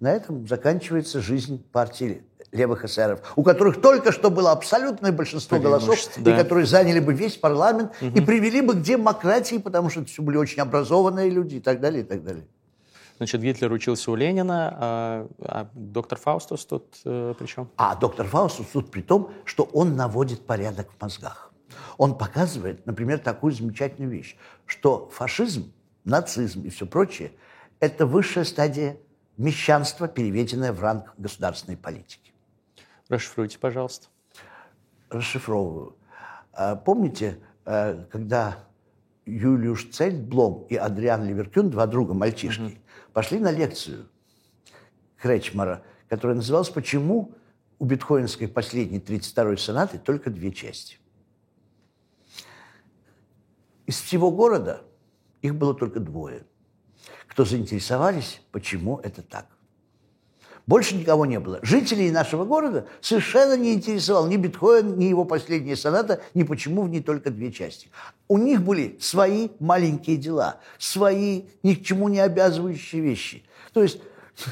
на этом заканчивается жизнь партии левых эсеров, у которых только что было абсолютное большинство голосов, да. и которые заняли бы весь парламент угу. и привели бы к демократии, потому что это все были очень образованные люди и так далее, и так далее. Значит, Гитлер учился у Ленина, а, а доктор Фаустус тут э, при чем? А доктор Фаустус тут при том, что он наводит порядок в мозгах. Он показывает, например, такую замечательную вещь, что фашизм, нацизм и все прочее – это высшая стадия мещанства, переведенная в ранг государственной политики. Расшифруйте, пожалуйста. Расшифровываю. А, помните, э, когда Юлиуш Цельблом и Адриан Ливеркюн, два друга мальчишки, угу пошли на лекцию Кречмара, которая называлась «Почему у бетховенской последней 32-й сонаты только две части?» Из всего города их было только двое, кто заинтересовались, почему это так. Больше никого не было. Жителей нашего города совершенно не интересовал ни Бетховен, ни его последняя соната, ни почему в ней только две части. У них были свои маленькие дела, свои ни к чему не обязывающие вещи. То есть,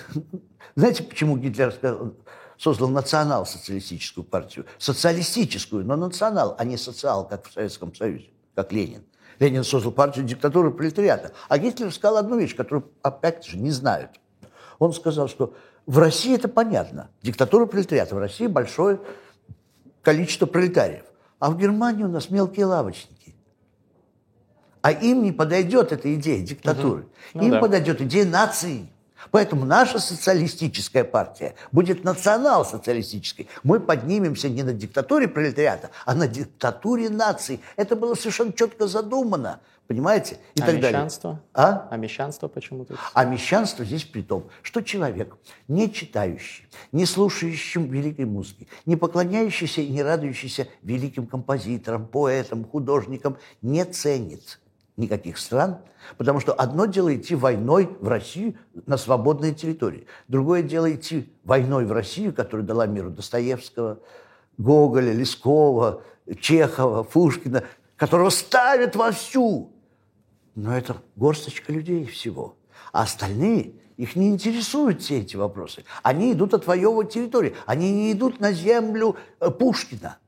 знаете, почему Гитлер сказал, создал национал-социалистическую партию? Социалистическую, но национал, а не социал, как в Советском Союзе, как Ленин. Ленин создал партию диктатуры пролетариата. А Гитлер сказал одну вещь, которую, опять же, не знают. Он сказал, что в России это понятно. Диктатура пролетариата. В России большое количество пролетариев. А в Германии у нас мелкие лавочники. А им не подойдет эта идея диктатуры. Угу. Ну, им да. подойдет идея нации. Поэтому наша социалистическая партия будет национал-социалистической. Мы поднимемся не на диктатуре пролетариата, а на диктатуре нации. Это было совершенно четко задумано. Понимаете? И а так мещанство? Далее. А? А мещанство почему тут? А мещанство здесь при том, что человек, не читающий, не слушающий великой музыки, не поклоняющийся и не радующийся великим композиторам, поэтам, художникам, не ценит никаких стран, потому что одно дело идти войной в Россию на свободной территории, другое дело идти войной в Россию, которая дала миру Достоевского, Гоголя, Лескова, Чехова, Пушкина, которого ставят вовсю. Но это горсточка людей всего. А остальные, их не интересуют все эти вопросы. Они идут отвоевывать территории. Они не идут на землю э, Пушкина.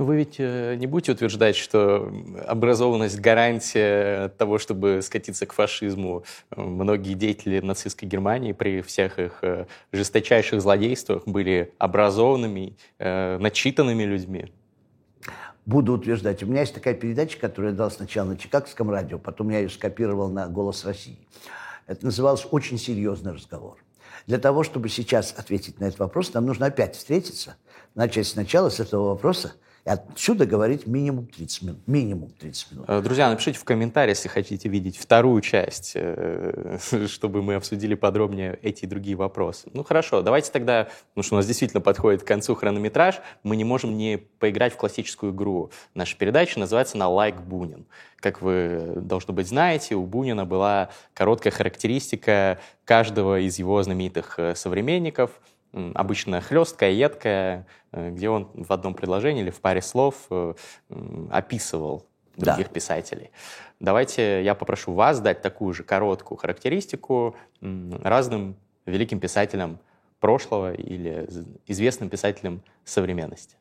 Вы ведь э, не будете утверждать, что образованность – гарантия того, чтобы скатиться к фашизму. Многие деятели нацистской Германии при всех их э, жесточайших злодействах были образованными, э, начитанными людьми. Буду утверждать. У меня есть такая передача, которую я дал сначала на Чикагском радио, потом я ее скопировал на «Голос России». Это называлось «Очень серьезный разговор». Для того, чтобы сейчас ответить на этот вопрос, нам нужно опять встретиться, начать сначала с этого вопроса – отсюда говорить минимум 30 минут. Минимум 30 минут. Э, друзья, напишите в комментариях, если хотите видеть вторую часть, э, чтобы мы обсудили подробнее эти и другие вопросы. Ну хорошо, давайте тогда, потому что у нас действительно подходит к концу хронометраж, мы не можем не поиграть в классическую игру. Наша передача называется «На лайк Бунин». Как вы, должно быть, знаете, у Бунина была короткая характеристика каждого из его знаменитых э, современников – обычно хлесткая, едкая, э, где он в одном предложении или в паре слов э, описывал других да. писателей. Давайте я попрошу вас дать такую же короткую характеристику разным великим писателям прошлого или известным писателям современности.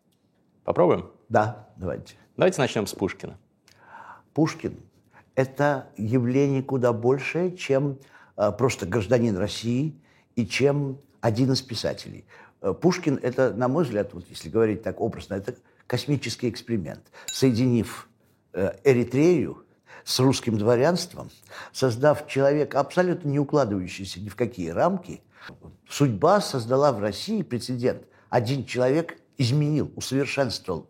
Попробуем? Да, давайте. Давайте начнем с Пушкина. Пушкин – это явление куда большее, чем э, просто гражданин России и чем один из писателей. Э, Пушкин – это, на мой взгляд, вот если говорить так образно, это космический эксперимент. Соединив э, Эритрею с русским дворянством, создав человека, абсолютно не укладывающийся ни в какие рамки, судьба создала в России прецедент. Один человек изменил, усовершенствовал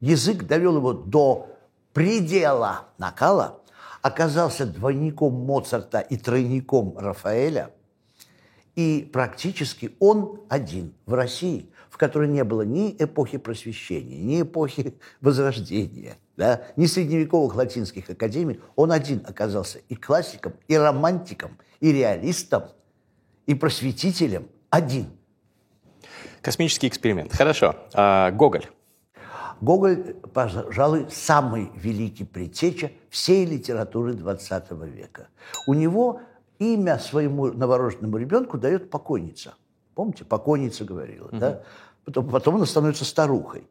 язык, довел его до предела накала, оказался двойником Моцарта и тройником Рафаэля – и практически он один в России, в которой не было ни эпохи просвещения, ни эпохи возрождения, да, ни средневековых латинских академий. Он один оказался и классиком, и романтиком, и реалистом, и просветителем. Один. Космический эксперимент. Хорошо. А, Гоголь. Гоголь, пожалуй, самый великий предтеча всей литературы XX века. У него имя своему новорожденному ребенку дает покойница. Помните, покойница говорила, угу. да? Потом, потом она становится старухой.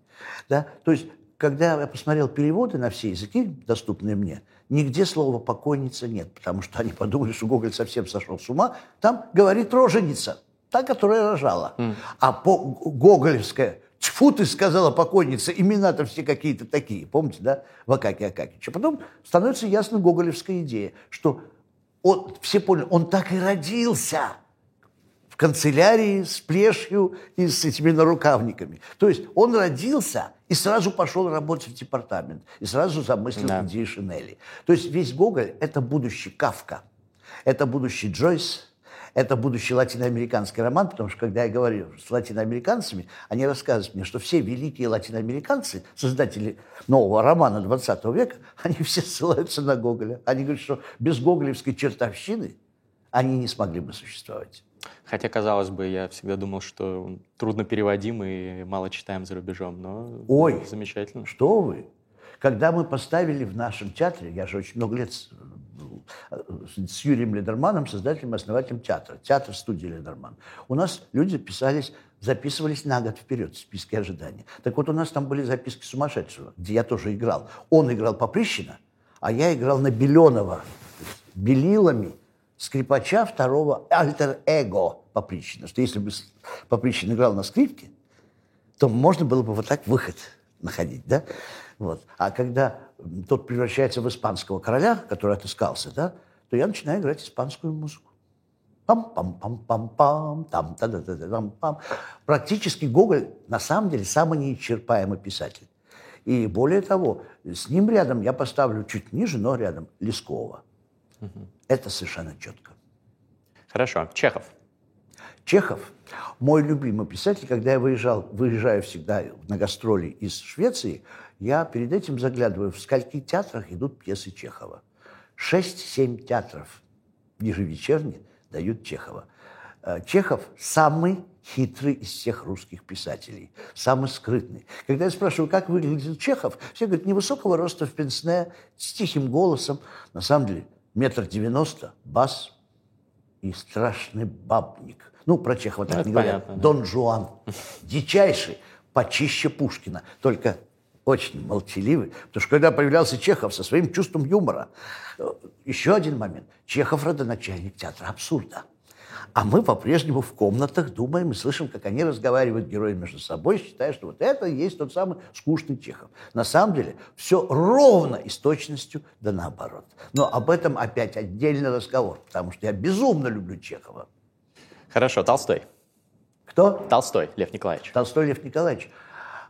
Да? То есть, когда я посмотрел переводы на все языки, доступные мне, нигде слова «покойница» нет, потому что они подумали, что Гоголь совсем сошел с ума. Там говорит роженица, та, которая рожала. Mm. А по гоголевская Тьфу ты, сказала покойница, имена-то все какие-то такие, помните, да, в Акаке Акакича. Потом становится ясно гоголевская идея, что он, все поняли, он так и родился в канцелярии с плешью и с этими нарукавниками. То есть он родился и сразу пошел работать в департамент, и сразу замыслил да. идеи Шинели. То есть весь Гоголь – это будущий Кавка, это будущий Джойс, это будущий латиноамериканский роман, потому что когда я говорю с латиноамериканцами, они рассказывают мне, что все великие латиноамериканцы, создатели нового романа 20 века, они все ссылаются на Гоголя. Они говорят, что без гоголевской чертовщины они не смогли бы существовать. Хотя, казалось бы, я всегда думал, что он трудно переводим и мало читаем за рубежом, но Ой, замечательно. Что вы? Когда мы поставили в нашем театре, я же очень много лет с Юрием Ледерманом, создателем и основателем театра, театр-студии Ледерман. У нас люди писались, записывались на год вперед в списке ожидания. Так вот, у нас там были записки сумасшедшего, где я тоже играл. Он играл Поприщина, а я играл на Беленова, Белилами, скрипача второго альтер-эго Поприщина. Что если бы Поприщин играл на скрипке, то можно было бы вот так выход находить, да? Вот. А когда тот превращается в испанского короля, который отыскался, да, то я начинаю играть испанскую музыку. Пам-пам-пам-пам-пам, там та да да да там пам Практически Гоголь на самом деле самый неисчерпаемый писатель. И более того, с ним рядом я поставлю чуть ниже, но рядом Лескова. Угу. Это совершенно четко. Хорошо. Чехов. Чехов – мой любимый писатель. Когда я выезжал, выезжаю всегда на гастроли из Швеции, я перед этим заглядываю, в скольких театрах идут пьесы Чехова. Шесть-семь театров ежевечерне дают Чехова. Э, Чехов самый хитрый из всех русских писателей, самый скрытный. Когда я спрашиваю, как выглядит Чехов, все говорят, невысокого роста в пенсне, с тихим голосом. На самом деле, метр девяносто, бас и страшный бабник. Ну, про Чехова так ну, не говорят. Понятно, да. Дон Жуан. Дичайший, почище Пушкина. Только очень молчаливый, потому что когда появлялся Чехов со своим чувством юмора, э, еще один момент. Чехов родоначальник театра абсурда. А мы по-прежнему в комнатах думаем и слышим, как они разговаривают, герои между собой, считая, что вот это и есть тот самый скучный Чехов. На самом деле все ровно и с точностью да наоборот. Но об этом опять отдельный разговор, потому что я безумно люблю Чехова. Хорошо, Толстой. Кто? Толстой, Лев Николаевич. Толстой Лев Николаевич.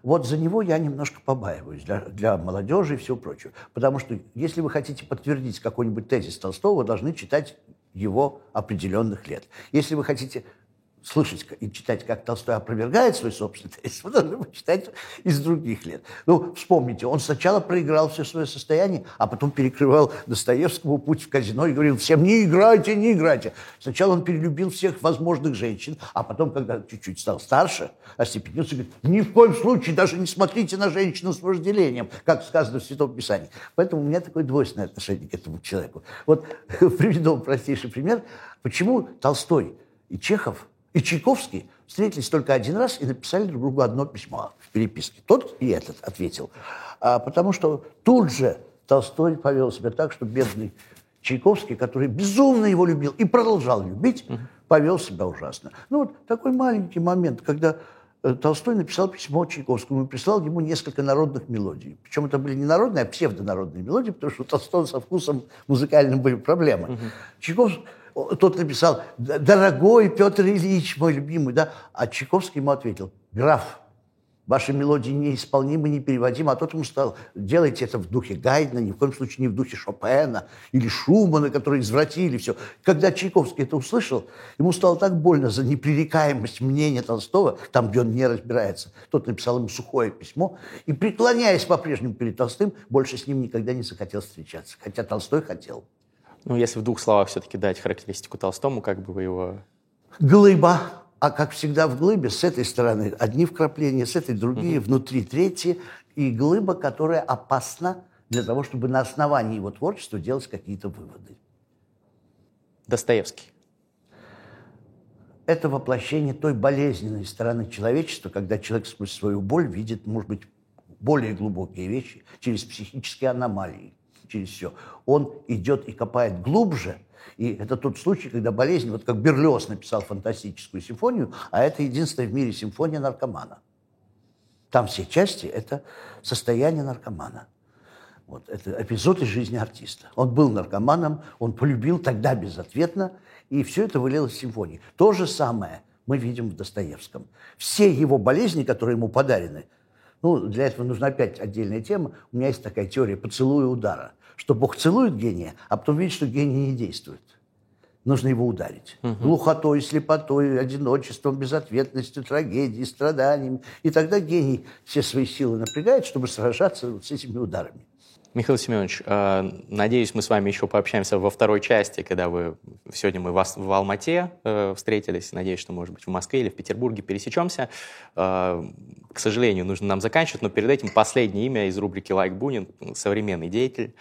Вот за него я немножко побаиваюсь для, для молодежи и всего прочего. Потому что если вы хотите подтвердить какой-нибудь тезис Толстого, вы должны читать его определенных лет. Если вы хотите слышать и читать, как Толстой опровергает свой собственный тезис, вы должны читать из других лет. Ну, вспомните, он сначала проиграл все свое состояние, а потом перекрывал Достоевскому путь в казино и говорил всем «не играйте, не играйте». Сначала он перелюбил всех возможных женщин, а потом, когда чуть-чуть стал старше, остепенился, говорит «ни в коем случае даже не смотрите на женщину с вожделением», как сказано в Святом Писании. Поэтому у меня такое двойственное отношение к этому человеку. Вот приведу простейший пример, почему Толстой и Чехов – и Чайковский встретились только один раз и написали друг другу одно письмо в переписке. Тот и этот ответил. А, потому что тут же Толстой повел себя так, что бедный Чайковский, который безумно его любил и продолжал любить, повел себя ужасно. Ну вот такой маленький момент, когда э, Толстой написал письмо Чайковскому и прислал ему несколько народных мелодий. Причем это были не народные, а псевдонародные мелодии, потому что у Толстого со вкусом музыкальным были проблемы. Угу. Чайковский тот написал, дорогой Петр Ильич, мой любимый, да, а Чайковский ему ответил, граф, ваши мелодии неисполнимы, непереводимы, а тот ему сказал, делайте это в духе Гайдна, ни в коем случае не в духе Шопена или Шумана, которые извратили все. Когда Чайковский это услышал, ему стало так больно за непререкаемость мнения Толстого, там, где он не разбирается. Тот написал ему сухое письмо и, преклоняясь по-прежнему перед Толстым, больше с ним никогда не захотел встречаться, хотя Толстой хотел. Ну, если в двух словах все-таки дать характеристику Толстому, как бы вы его... Глыба. А как всегда в глыбе, с этой стороны одни вкрапления, с этой другие, угу. внутри третьи. И глыба, которая опасна для того, чтобы на основании его творчества делать какие-то выводы. Достоевский. Это воплощение той болезненной стороны человечества, когда человек сквозь свою боль видит, может быть, более глубокие вещи через психические аномалии через все. Он идет и копает глубже. И это тот случай, когда болезнь, вот как Берлиоз написал фантастическую симфонию, а это единственная в мире симфония наркомана. Там все части – это состояние наркомана. Вот, это эпизод из жизни артиста. Он был наркоманом, он полюбил тогда безответно, и все это вылилось в симфонии. То же самое мы видим в Достоевском. Все его болезни, которые ему подарены, ну, для этого нужна опять отдельная тема. У меня есть такая теория поцелуя удара что Бог целует гения, а потом видит, что гений не действует. Нужно его ударить. Угу. Глухотой, слепотой, одиночеством, безответностью, трагедией, страданиями. И тогда гений все свои силы напрягает, чтобы сражаться вот с этими ударами. Михаил Семенович, э, надеюсь, мы с вами еще пообщаемся во второй части, когда вы сегодня мы вас в Алмате э, встретились. Надеюсь, что, может быть, в Москве или в Петербурге пересечемся. Э, к сожалению, нужно нам заканчивать, но перед этим последнее имя из рубрики «Лайк Бунин», современный деятель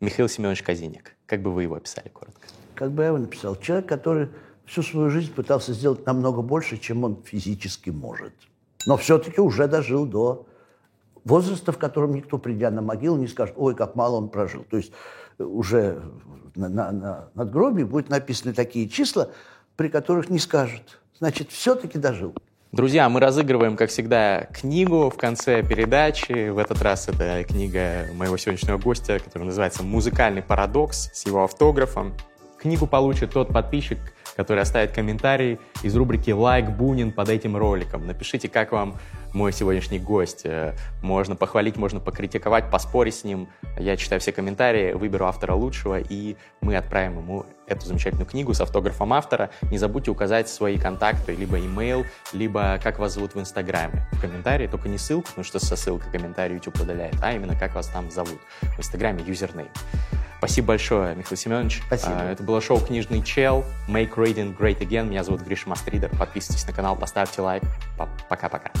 Михаил Семенович Казиник. Как бы вы его описали коротко? Как бы я его написал? Человек, который всю свою жизнь пытался сделать намного больше, чем он физически может. Но все-таки уже дожил до возраста, в котором никто, придя на могилу, не скажет, ой, как мало он прожил. То есть э, уже на, на, на надгробии будут написаны такие числа, при которых не скажут. Значит, все-таки дожил. Друзья, мы разыгрываем, как всегда, книгу в конце передачи. В этот раз это книга моего сегодняшнего гостя, которая называется «Музыкальный парадокс» с его автографом. Книгу получит тот подписчик, который оставит комментарий из рубрики «Лайк Бунин» под этим роликом. Напишите, как вам мой сегодняшний гость. Э, можно похвалить, можно покритиковать, поспорить с ним. Я читаю все комментарии, выберу автора лучшего, и мы отправим ему эту замечательную книгу с автографом автора. Не забудьте указать свои контакты, либо имейл, либо как вас зовут в Инстаграме. В комментарии, только не ссылку, потому что со ссылкой комментарий YouTube удаляет, а именно как вас там зовут. В Инстаграме username. Спасибо большое, Михаил Семенович. Спасибо. А, это было шоу «Книжный чел». Make reading great again. Меня зовут Гриша Мастридер. Подписывайтесь на канал, поставьте лайк. Пока-пока.